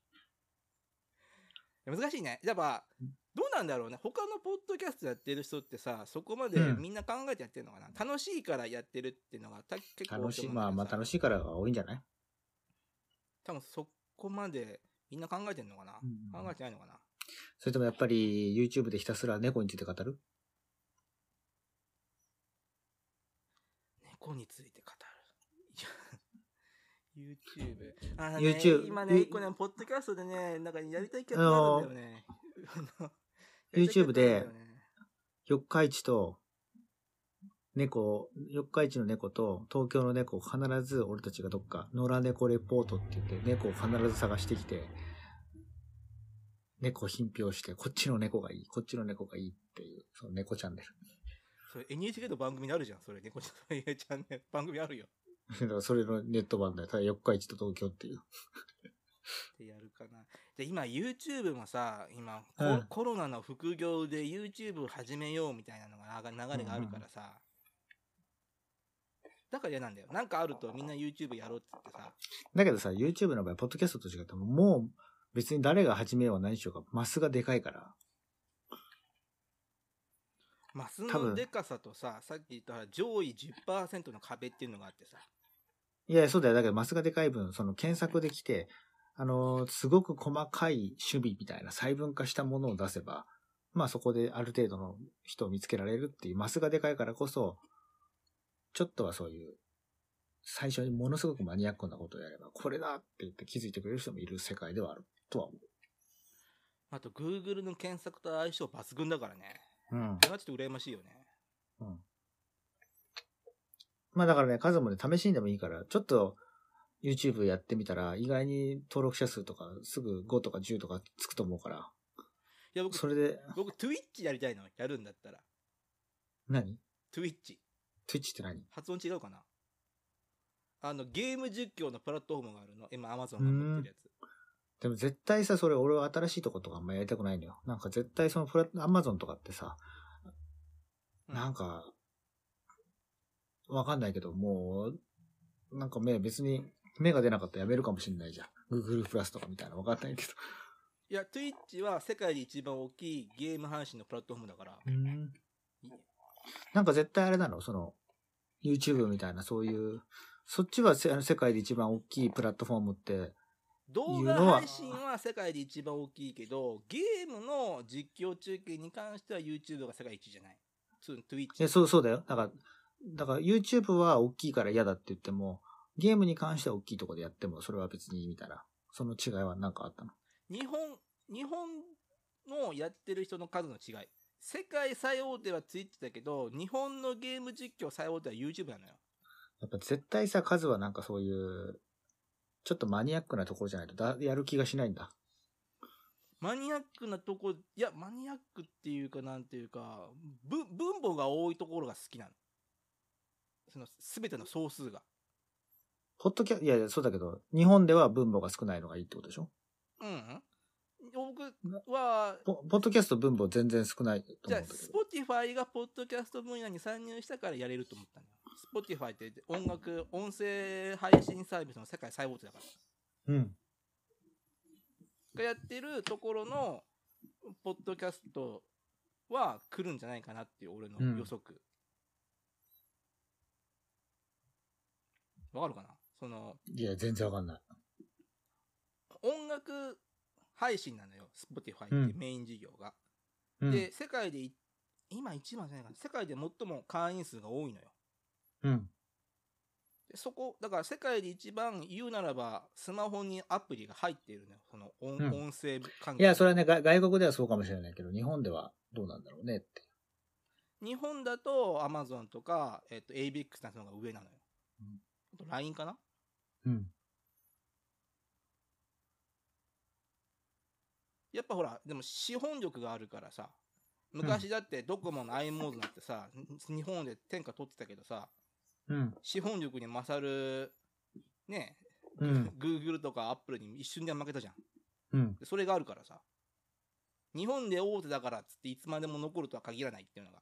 や難しいね。やっぱうん、どうなんだろうね。他のポッドキャストやってる人ってさ、そこまでうん。みんな考えてやってるのかな。楽しいからやってるっていうのがた結構多楽しい、まあまあ楽しいからが多いんじゃない？多分そこまでみんな考えてんのかな、うん考えてないのかな。それともやっぱり YouTube でひたすら猫について語る？猫について語 YouTube。あのね YouTube 今ね、一個ね、ポッドキャストでね、なんかやりたい企画があるんだよね。YouTube で四日市と猫、四日市の猫と東京の猫を必ず俺たちがどっか野良猫レポートって言って猫を必ず探してきて猫を品評してこっちの猫がいい、こっちの猫がいいっていうその猫チャンネル。それ NHK の番組にあるじゃん、それ。猫ちゃんのチャンネル、番組あるよ。だからそれのネット版だよ。ただ四日市と東京っていう。ってやるかな。で、今 YouTube もさ、今、コうんコロナの副業で YouTube 始めようみたいなのが流れがあるからさ。だから嫌なんだよ。なんかあるとみんな YouTube やろうって言ってさ。だけどさ、YouTube の場合、ポッドキャストと違っても、もう別に誰が始めようが何しようか、マスがでかいから。マスのでかさとさ、さっき言った上位10%の壁っていうのがあってさ。いや、そうだよ。だけどマスがでかい分、その検索できて、あのーすごく細かい守備みたいな細分化したものを出せば、まあそこである程度の人を見つけられるっていう、マスがでかいからこそ、ちょっとはそういう、最初にものすごくマニアックなことをやれば、これだって言って気づいてくれる人もいる世界ではあるとは思あと Google の検索と相性抜群だからね。う。うん。これはちょっと羨ましいよね。うん。まあだからね、数もね、試しにでもいいから、ちょっと YouTube やってみたら、意外に登録者数とかすぐ5とか10とかつくと思うから、いや、僕、それで、僕 Twitch やりたいの。やるんだったら。何？Twitch。?Twitch って何？発音違うかな？あの、ゲーム実況のプラットフォームがあるの。今 Amazon が持ってるやつ。でも絶対さ、それ俺は新しいとことかあんまやりたくないのよ。なんか絶対そのプラ、アマゾンとかってさ、うんなんか、わかんないけど、もう、なんか目別に、目が出なかったらやめるかもしれないじゃん。Google プラスとかみたいなわかんないけど。いや、Twitch は世界で一番大きいゲーム配信のプラットフォームだから。なんか絶対あれなの？その、YouTube みたいなそういう、そっちはせあの世界で一番大きいプラットフォームって、動画配信は世界で一番大きいけど、ゲームの実況中継に関しては YouTube が世界一じゃない。つ Twitch そう、そうだよ。だから、だから YouTube は大きいから嫌だって言っても、ゲームに関しては大きいところでやっても、それは別にみたいな。その違いは何かあったの？日本、日本のやってる人の数の違い。世界最大手は Twitch だけど、日本のゲーム実況最大手は YouTube なのよ。やっぱ絶対さ、数はなんかそういう、ちょっとマニアックなところじゃないとだやる気がしないんだ。マニアックなとこ、いや、マニアックっていうかなんていうか、ぶ分母が多いところが好きなの。その、すべての総数が。ポッドキャいやいや、そうだけど、日本では分母が少ないのがいいってことでしょ？うん。僕は、ポポッドキャスト分母全然少ないとじゃあ、思うんだけど。Spotify がポッドキャスト分野に参入したからやれると思ったのよ。Spotify って音楽、音声配信サービスの世界最大手だから。うん。がやってるところの、ポッドキャストは来るんじゃないかなっていう俺の予測。わ、かるかな？その、いや、全然わかんない。音楽配信なのよ。Spotify ってうんメイン事業が。うん。で、世界でい、今一番じゃないかな。世界で最も会員数が多いのよ。うん。でそこ、だから世界で一番言うならば、スマホにアプリが入っているのよ。その音,、うん音声関係。いや、それはね、が外国ではそうかもしれないけど、日本ではどうなんだろうねって。日本だと Amazon とか、えっと ABEX なんてのが上なのよ。うんあと LINE かな？うん。やっぱほら、でも資本力があるからさ、昔だってドコモの i モードなんてさ、日本で天下取ってたけどさ、うん。資本力に勝る、ね、うん。Google とか Apple に一瞬で負けたじゃん。うん。でそれがあるからさ、日本で大手だからっつっていつまでも残るとは限らないっていうのが、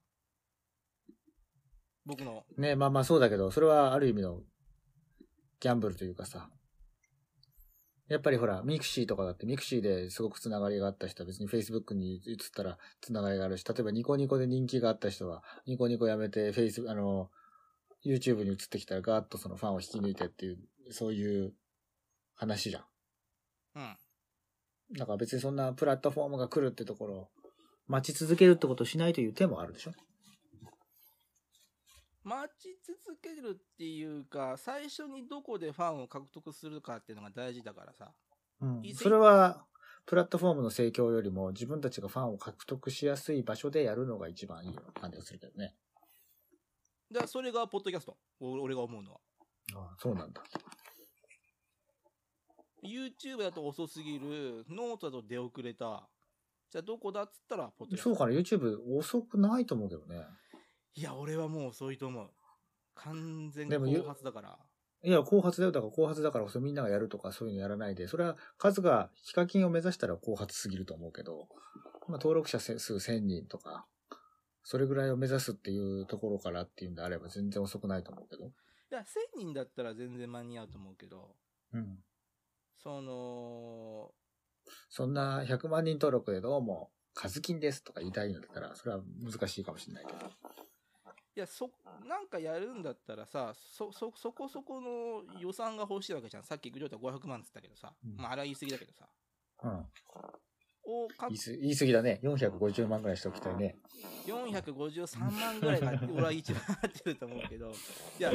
僕の、ね、まあまあそうだけど、それはある意味のギャンブルというかさ。やっぱりほら、ミクシーとかだって、ミクシーですごくつながりがあった人は別に Facebook に移ったらつながりがあるし、例えばニコニコで人気があった人は、ニコニコやめて Facebook、あの、YouTube に移ってきたらガーッとそのファンを引き抜いてっていう、そういう話じゃん。うん。だから別にそんなプラットフォームが来るってところを待ち続けるってことをしないという手もあるでしょ？待ち続けるっていうか、最初にどこでファンを獲得するかっていうのが大事だからさ。うんい。それは、プラットフォームの盛況よりも自分たちがファンを獲得しやすい場所でやるのが一番いい感じがするけどね。だそれがポッドキャスト。お俺が思うのは。ああそうなんだ。YouTube だと遅すぎる、ノートだと出遅れた。じゃあどこだっつったら、ポッドキャスト。そうかな、YouTube 遅くないと思うけどね。いや、俺はもう遅いと思う。完全でも後発だから。いや、後発だよ。だから後発だからこそみんながやるとかそういうのやらないで、それは数が、ヒカキンを目指したら後発すぎると思うけど、まあ登録者数1000人とか、それぐらいを目指すっていうところからっていうんであれば全然遅くないと思うけど。いや、1000人だったら全然間に合うと思うけど、うん。その、そんな100万人登録でどうも、カズキンですとか言いたいんだったら、それは難しいかもしれないけど。いや、そ、なんかやるんだったらさ、そ、そ、そこそこの予算が欲しいわけじゃん。さっき、りょうた500万っつったけどさ。うんまあ、あれは言い過ぎだけどさ。うん。をか言いす言い過ぎだね。450万ぐらいしておきたいね。453万ぐらいが俺は一番合ってると思うけど、いや、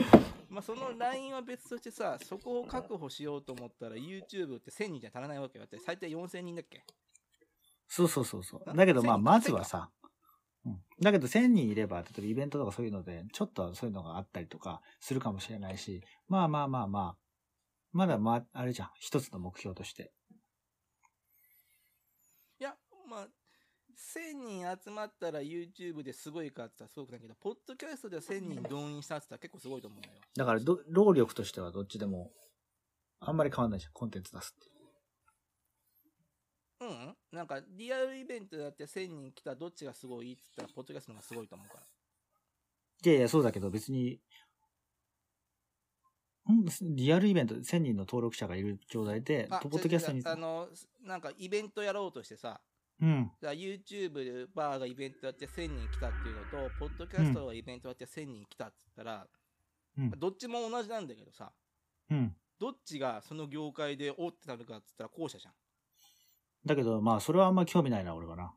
まあ、そのラインは別としてさ、そこを確保しようと思ったら YouTube って1000人じゃ足らないわけよ。だって最低4000人だっけ？そうそうそうそう。あだけどまあ、1000まずはさ、うん。だけど1000人いれば、例えばイベントとかそういうので、ちょっとそういうのがあったりとかするかもしれないし、まあまあまあまあ、まだまあ、あれじゃん。一つの目標として。いや、まあ、1000人集まったら YouTube ですごいかって言ったらすごくないけど、ポッドキャストで1000人動員したって言ったら結構すごいと思うのよ。だからど、労力としてはどっちでも、あんまり変わんないじゃん。コンテンツ出すって。うんなんか、リアルイベントだって1000人来たらどっちがすごいって言ったら、ポッドキャストの方がすごいと思うから。いやいや、そうだけど別に、んリアルイベントで1000人の登録者がいる状態で、あ、ポッドキャストにあの、なんかイベントやろうとしてさ、うん。YouTube バーがイベントやって1000人来たっていうのと、ポッドキャストがイベントやって1000人来たって言ったら、うん。どっちも同じなんだけどさ、うん。どっちがその業界でおってなるかって言ったら後者じゃん。だけど、まあ、それはあんま興味ないな、俺はな。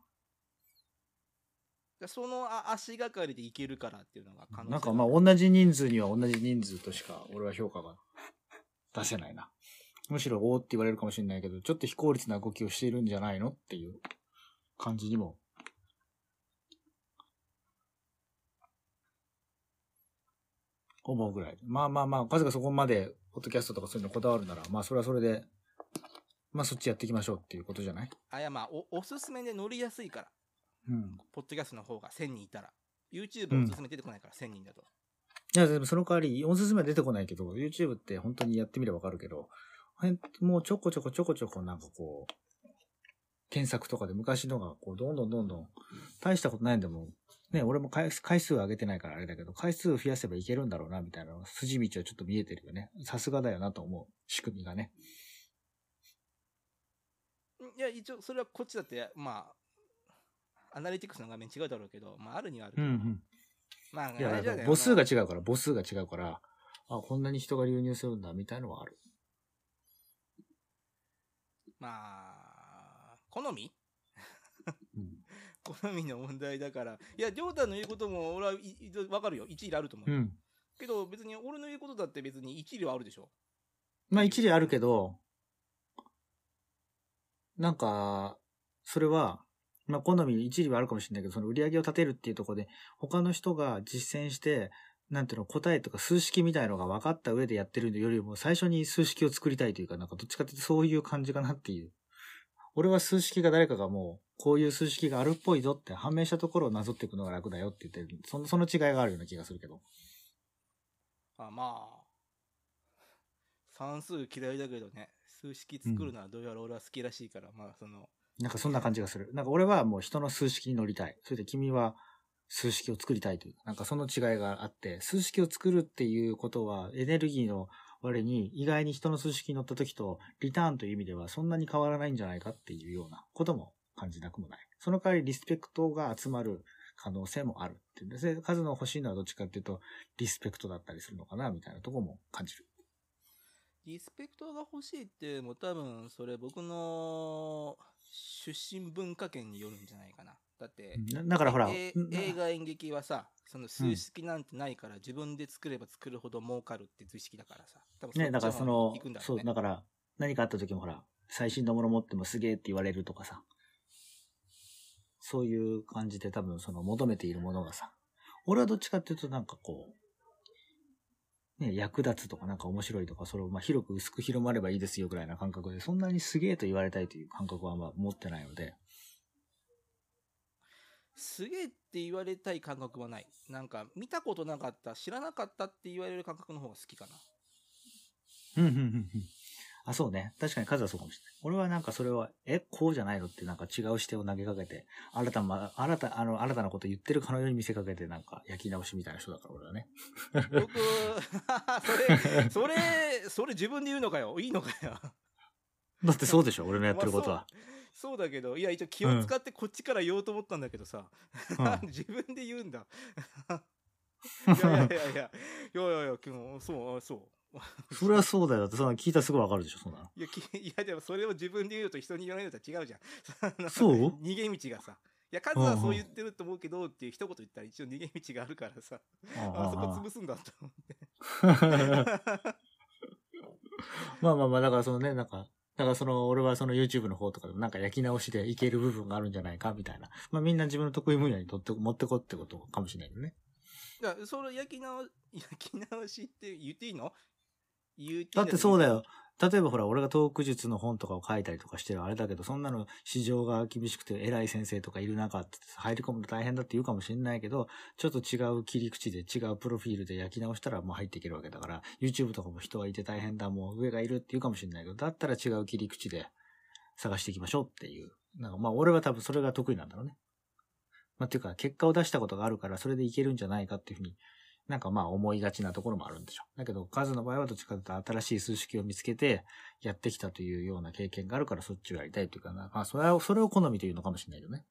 でそのあ足がかりでいけるからっていうのが可能性なんかまあ、同じ人数には同じ人数としか、俺は評価が 出せないな。むしろ、おーって言われるかもしれないけど、ちょっと非効率な動きをしているんじゃないのっていう感じにも。思うぐらい。まあまあまあ、数がそこまで、ポッドキャストとかそういうのこだわるなら、まあそれはそれで、まあそっちやっていきましょうっていうことじゃない？あ、いやまあお、おすすめで乗りやすいから。うん。ポッドキャストの方が1000人いたら。YouTube おすすめ出てこないから、1000人だと。いや、でもその代わり、おすすめは出てこないけど、YouTube って本当にやってみればわかるけど、もうちょこちょこちょこちょこなんかこう、検索とかで昔のがこう、どんどんどんどん、大したことないんでも、ね、俺も回数回数上げてないからあれだけど、回数増やせばいけるんだろうな、みたいな筋道はちょっと見えてるよね。さすがだよなと思う。仕組みがね。いや、一応、それはこっちだって、まあ、アナリティクスの画面違うだろうけど、まあ、あるにはあるけど。ん。まあ、いや、だから母数が違うから、母数が違うから、あ、こんなに人が流入するんだ、みたいのはある。まあ、好み？うん。好みの問題だから。いや、ジョータンの言うことも、俺はいいわかるよ。一理あると思うよ。うん。けど、別に俺の言うことだって別に一理はあるでしょ。まあ一理あるけど、なんか、それは、まあ好み一理はあるかもしれないけど、その売り上げを立てるっていうところで、他の人が実践して、なんていうの、答えとか数式みたいのが分かった上でやってるよりも、最初に数式を作りたいというか、なんかどっちかっていうとそういう感じかなっていう。俺は数式が誰かがもう、こういう数式があるっぽいぞって判明したところをなぞっていくのが楽だよって言ってる。その、その違いがあるような気がするけど。あまあ、算数嫌いだけどね、数式作るのはどうやら俺は好きらしいから、まあ、その、なんかそんな感じがする。なんか俺はもう人の数式に乗りたい。それで君は数式を作りたいという。なんかその違いがあって、数式を作るっていうことはエネルギーの割に意外に人の数式に乗った時とリターンという意味ではそんなに変わらないんじゃないかっていうようなことも感じなくもない。その代わりリスペクトが集まる可能性もあるっていうんです。数の欲しいのはどっちかっていうとリスペクトだったりするのかなみたいなとこも感じる。リスペクトが欲しいっていうのも多分それ僕の出身文化圏によるんじゃないかな。だって、なだからほら、映画演劇はさ、その数式なんてないから、自分で作れば作るほど儲かるって図式だからさ。多分ね、だからそのそう。だから、何かあった時もほら、最新のもの持ってもすげえって言われるとかさ、そういう感じで多分その求めているものがさ、俺はどっちかっていうとなんかこう、ね、役立つとかなんか面白いとか、それをまあ広く薄く広まればいいですよぐらいな感覚で、そんなにすげえと言われたいという感覚はあんま持ってないので、すげえって言われたい感覚はない。なんか、見たことなかった、知らなかったって言われる感覚の方が好きかな。うん、うん、うん、うん。あ、そうね。確かに数はそうかもしれない。俺はなんかそれは、え、こうじゃないのってなんか違う視点を投げかけて、新たな、新た、あの、新たなこと言ってるかのように見せかけてなんか焼き直しみたいな人だから俺はね。僕、それ、それ、それ自分で言うのかよ。いいのかよ。だってそうでしょ俺のやってることは。まあ そうだけど、いや、一応気を使ってこっちから言おうと思ったんだけどさ、うん 自分で言うんだ。い やいやいやいや、いやいやいや、今日そう、そう。それはそうだよ。だってそんな聞いたらすぐわかるでしょそんなの。いや、きいやでもそれを自分で言うと人に言われると違うじゃん。そう逃げ道がさ。いや、数はそう言ってると思うけどっていう一言言ったら一応逃げ道があるからさ、あそこ潰すんだと思って。まあまあまあ、だからそのね、なんか、だからその、俺はその YouTube の方とかでもなんか焼き直しでいける部分があるんじゃないかみたいな。まあみんな自分の得意分野にとって持ってこってことかもしれないよね。だからそれ焼き直、焼き直しって言っていいの？言っていいだってそうだよ。例えばほら、俺がトーク術の本とかを書いたりとかしてるあれだけど、そんなの市場が厳しくて偉い先生とかいる中って入り込むの大変だって言うかもしれないけど、ちょっと違う切り口で違うプロフィールで焼き直したらもう入っていけるわけだから、YouTube とかも人がいて大変だ、もう上がいるって言うかもしれないけど、だったら違う切り口で探していきましょうっていう。なんかまあ俺は多分それが得意なんだろうね。まあっていうか結果を出したことがあるからそれでいけるんじゃないかっていうふうになんかまあ思いがちなところもあるんでしょう。だけど数の場合はどっちかというと新しい数式を見つけてやってきたというような経験があるからそっちをやりたいというかな。まあそれを、それを好みというのかもしれないよね。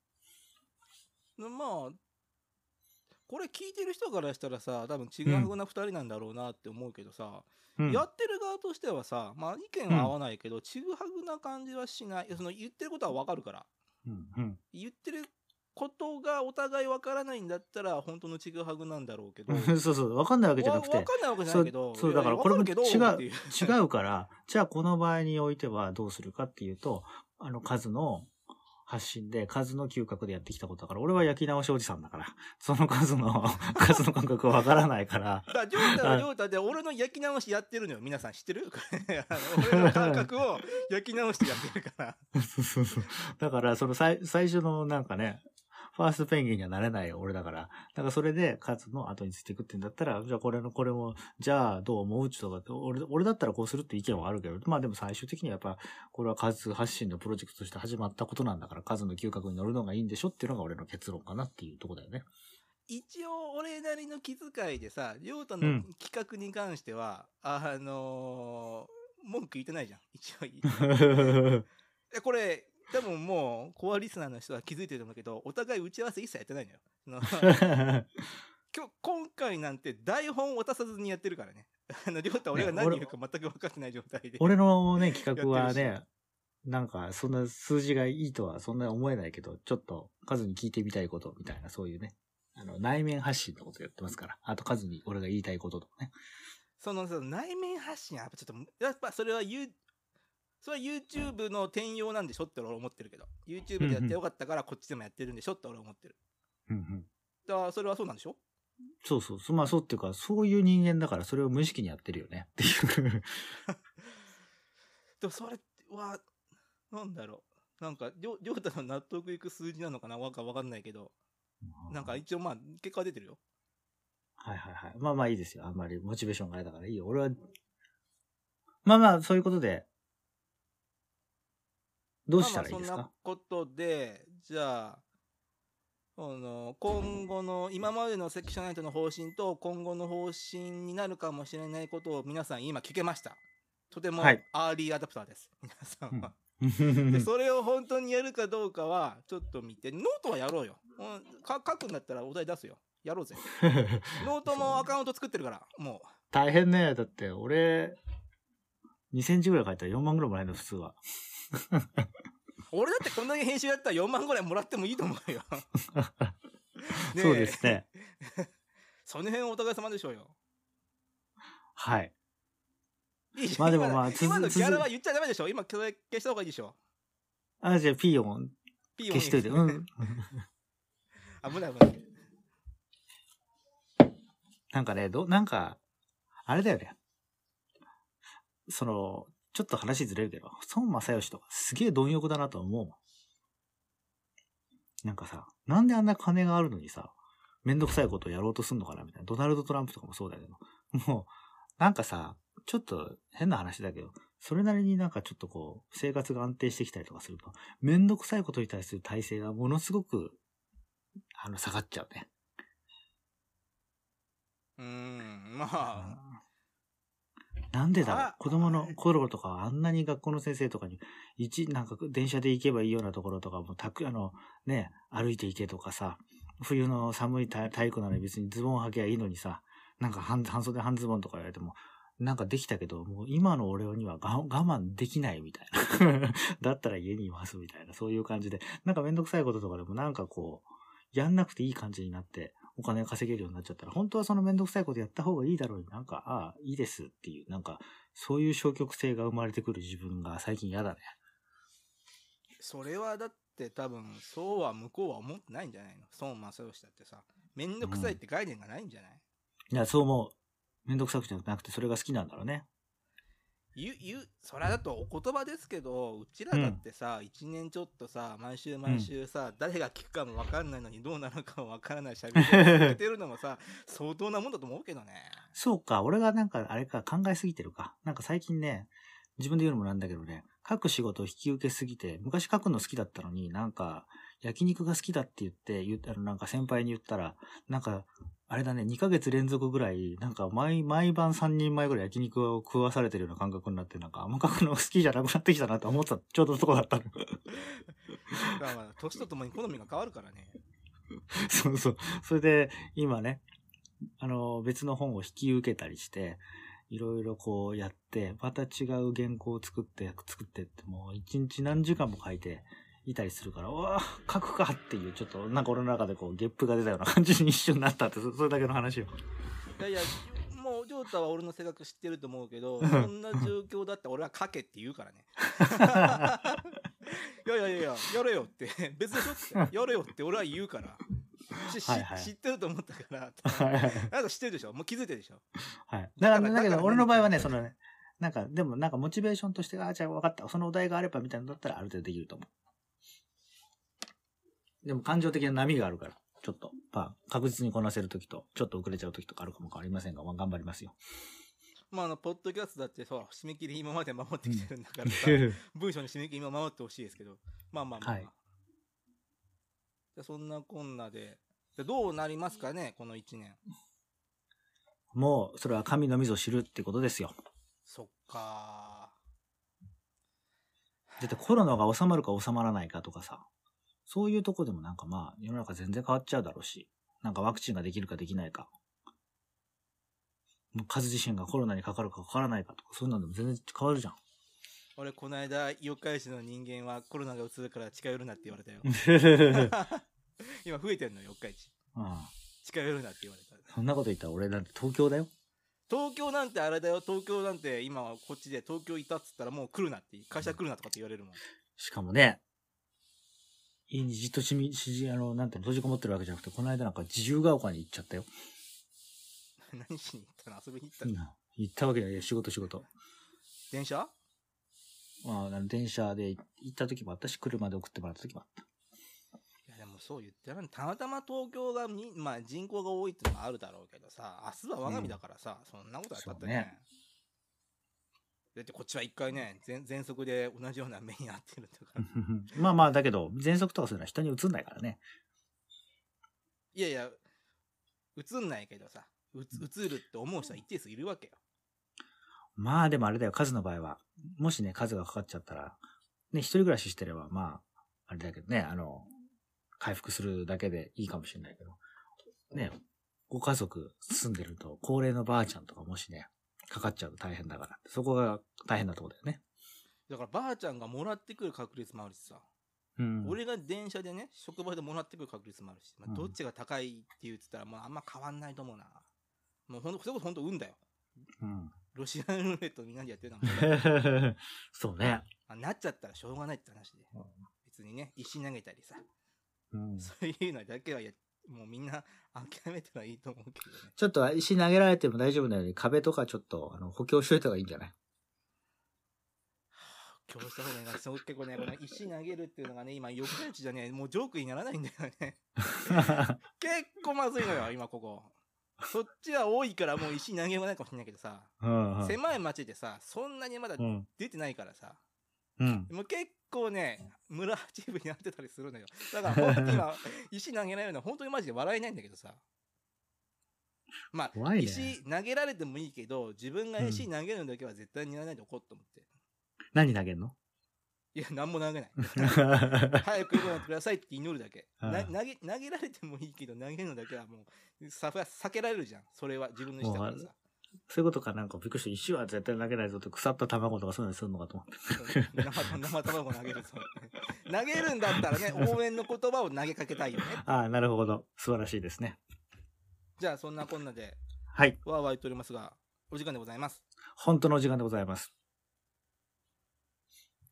まあ、これ聞いてる人からしたらさ、多分違うな二人なんだろうなって思うけどさ、うん。やってる側としてはさ、まあ意見は合わないけど、ちぐはぐな感じはしない。その言ってることはわかるから。うん。うん。言ってることがお互いわからないんだったら、本当のちぐはぐなんだろうけど。そうそう。わかんないわけじゃなくてわわ。かんないわけじゃないけど。そうだからこれもわかるけどっていう違うから、じゃあこの場合においてはどうするかっていうと、あの数の発信で、数の嗅覚でやってきたことだから、俺は焼き直しおじさんだから、その数の、数の感覚はわからないから、だから、ジョータはジョータで、俺の焼き直しやってるのよ。皆さん知ってる？俺の感覚を焼き直してやってるから。そうそうそうだから、その最最初のなんかね、ファーストペンギンにはなれない俺だから。だからそれで数の後についていくってんだったら、じゃあこれの、これも、じゃあどう思う？とかって、俺、俺だったらこうするって意見はあるけど、まあでも最終的にはやっぱ、これは数発信のプロジェクトとして始まったことなんだから、数の嗅覚に乗るのがいいんでしょっていうのが俺の結論かなっていうところだよね。一応、俺なりの気遣いでさ、りょうたのうん企画に関しては、あのー文句言ってないじゃん。一応 これ、多分もう、コアリスナーの人は気づいてると思うけど、お互い打ち合わせ一切やってないのよ。その 今日、今回なんて台本渡さずにやってるからね。あの、りょうた俺が何言うか全く分かってない状態で。俺のね、企画はね、なんか、そんな数字がいいとはそんな思えないけど、ちょっと数に聞いてみたいことみたいな、そういうね、あの、内面発信のことやってますから。あと数に俺が言いたいこととかね。そのさ内面発信はやっぱちょっと、やっぱそれは You、それは YouTube の転用なんでしょって俺思ってるけど。YouTube でやってよかったからこっちでもやってるんでしょって俺思ってる。うんうん。だからそれはそうなんでしょ？そうそうそう。まあそうっていうか、そういう人間だからそれを無意識にやってるよね。っていう。でもそれは、なんだろう。なんか、りょりょうたの納得いく数字なのかな？わかわかんないけど。なんか一応まあ、結果は出てるよ。はいはいはい。まあまあいいですよ。あんまりモチベーションがあれだからいいよ。俺は、まあまあそういうことで、どうしたらいいですか？そんなことで、じゃあ、あの、今後の、今までのセクションナイトの方針と今後の方針になるかもしれないことを皆さん今聞けました。とてもはいアーリーアダプターです。皆さんは。でで、それを本当にやるかどうかは、ちょっと見て、ノートはやろうよ。うんか書くんだったらお題出すよ。やろうぜ。ノートもアカウント作ってるから、も大変ね。だって俺、2000字ぐらい書いたら4万ぐらいもらえるの、普通は。俺だってこんだけ編集やったら4万ぐらいもらってもいいと思うよ。そうですね。その辺お互い様でしょうよ。はい。いいまあでもまあ続今のギャラは言っちゃダメでしょ？今消した方がいいでしょ？あ、じゃあ、ピーヨンピーヨン消しといて。うん。危ない危ない。なんかね、ど、なんか、あれだよね。その、ちょっと話ずれるけど、孫正義とかすげえ貪欲だなと思うもん。なんかさ、なんであんな金があるのにさ、めんどくさいことをやろうとすんのかなみたいな。ドナルド・トランプとかもそうだけど。もう、なんかさ、ちょっと変な話だけど、それなりになんかちょっとこう、生活が安定してきたりとかすると、めんどくさいことに対する体制がものすごく、あの、下がっちゃうね。うーん、まあ、なんでだろう？あ子供の頃とかはあんなに学校の先生とかに、一、なんか電車で行けばいいようなところとかも、たく、あの、ね、歩いて行けとかさ、冬の寒い体体育なのに別にズボン履けばいいのにさ、なんか半半袖半ズボンとか言われても、なんかできたけど、もう今の俺にはが我慢できないみたいな。だったら家にいますみたいな、そういう感じで、なんかめんどくさいこととかでもなんかこう、やんなくていい感じになって、お金を稼げるようになっちゃったら、本当はそのめんどくさいことやった方がいいだろうに、なんか、ああ、いいですっていう、なんか、そういう消極性が生まれてくる自分が最近嫌だね。それはだって多分、そうは向こうは思ってないんじゃないの？孫正義だってさ、めんどくさいって概念がないんじゃない、いや、そう思う。めんどくさくじゃなくて、それが好きなんだろうね。言う、言う、それはだとお言葉ですけど、うちらだってさ、一、年ちょっとさ、毎週毎週さ、誰が聞くかもわかんないのにどうなるかもわからない喋りを続けてるのもさ、相当なもんだと思うけどね。そうか、俺がなんか、あれか、考えすぎてるか。なんか最近ね、自分で言うのもなんだけどね、書く仕事を引き受けすぎて、昔書くの好きだったのに、なんか、焼肉が好きだって言って、言ったら、なんか先輩に言ったら、なんか、あれだね、2ヶ月連続ぐらい、なんか毎、毎晩3人前ぐらい焼肉を食わされてるような感覚になって、なんか、あんま書くの好きじゃなくなってきたなと思ってた、ちょうどそこだったの。まあまあ、年とともに好みが変わるからね。そうそう。それで、今ね、あの、別の本を引き受けたりして、いろいろこうやって、また違う原稿を作って、作ってって、もう一日何時間も書いていたりするから、うわぁ、書くかっていう、ちょっと、なんか俺の中でこう、ゲップが出たような感じに一瞬なったって、そ それだけの話よ。いやいや、もう、ジョータは俺の性格知ってると思うけど、そんな状況だって俺は書けって言うからね。い やいやいやいや、やれよって、別でしょって、やれよって俺は言うから。はいはい知ってると思ったから、なた知ってるでしょ？もう気づいてるでしょ？はい。だから、だけど俺の場合はね、そのね、なんか、でもなんかモチベーションとして、あ、じゃあ分かった。そのお題があればみたいなのだったらある程度できると思う。でも感情的な波があるから、ちょっと、まあ、確実にこなせるときと、ちょっと遅れちゃうときとかあるかも変わりませんが、まあ、頑張りますよ。まあ、あの、ポッドキャストだってさ、締め切り今まで守ってきてるんだからさ、文章の締め切り今守ってほしいですけど、まあまあまあ、まあ。はい。じゃあそんなこんなで、でどうなりますかね、この1年。もう、それは神のみぞ知るってことですよ。そっかだってコロナが収まるか収まらないかとかさ、そういうとこでもなんかまあ、世の中全然変わっちゃうだろうし、なんかワクチンができるかできないか、もう数自身がコロナにかかるかかからないかとか、そういうのでも全然変わるじゃん。俺、この間、四日市の人間はコロナがうつるから近寄るなって言われたよ。今増えてんのよ、四日市。うん近寄るなって言われた。そんなこと言ったら俺だって東京だよ。東京なんてあれだよ、東京なんて今はこっちで東京いたっつったらもう来るなって、会社来るなとかって言われるもん。しかもね、家にじっとしみ、しじ、あの、なんていうの、閉じこもってるわけじゃなくて、この間なんか自由が丘に行っちゃったよ。何しに行ったの？遊びに行ったの？うん行ったわけじゃない。仕事仕事。電車？まあ、あの電車で行った時もあったし、車で送ってもらった時もあった。いやでもそう言ってらんたまたま東京がみ、まあ人口が多いってのもあるだろうけどさ、明日は我が身だからさ、そんなことはだったねそうね。だってこっちは一回ね、全全速で同じような目に遭ってるんだから。まあまあ、だけど、喘息とかするのは人に移んないからね。いやいや、映んないけどさ、うつ映るって思う人は一定数いるわけよ。まあでもあれだよ、数の場合は。もしね、数がかかっちゃったら、ね、一人暮らししてれば、まあ、あれだけどね、あの、回復するだけでいいかもしれないけど、ね、ご家族住んでると、高齢のばあちゃんとかもしね、かかっちゃうと大変だから。そこが大変なところだよね。だからばあちゃんがもらってくる確率もあるしさ。うん。俺が電車でね、職場でもらってくる確率もあるし、まあ、うんどっちが高いって言ってたら、まああんま変わんないと思うな。もうほんと、それこそほんと運だよ。うん。ロシアンルーレットみんなでやってるのは そうね。まあなっちゃったらしょうがないって話で。うん別にね、石投げたりさ、うん。そういうのだけはや、もうみんな諦めたらいいと思うけどね。ちょっと石投げられても大丈夫なように壁とかちょっとあの補強しといた方がいいんじゃない？今日した方がいいな。そう結構ね、この石投げるっていうのがね、今、よくやちじゃね、もうジョークにならないんだよね。結構まずいのよ、今ここ。そっちは多いからもう石投げもないかもしれないけどさ、うんうん。狭い町でさ、そんなにまだうん。出てないからさ、うん。もう結構ね、村八部になってたりするのよ。だから本当に今、石投げられるのは本当にマジで笑えないんだけどさ。まあ、ね石投げられてもいいけど、自分が石投げるのだけは絶対にやらないでおこうと思って。何投げんの？いや、なんも投げない。早く来るのくださいって祈るだけ。うんな投げ、投げられてもいいけど、投げるのだけはもう、さ避けられるじゃん。それは自分の意思だからさ。そういうことかなんかびっくりして石は絶対投げないぞって腐った卵とかそういうのするのかと思って。生生卵投げるぞ。投げるんだったらね、応援の言葉を投げかけたいよね。ああ、なるほど。素晴らしいですね。じゃあ、そんなこんなで、はい。わーわー言っておりますが、お時間でございます。本当のお時間でございます。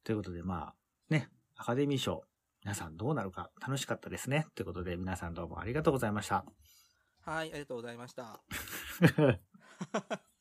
ということで、まあ、ね、アカデミー賞、皆さんどうなるか楽しかったですね。ということで、皆さんどうもありがとうございました。はい、ありがとうございました。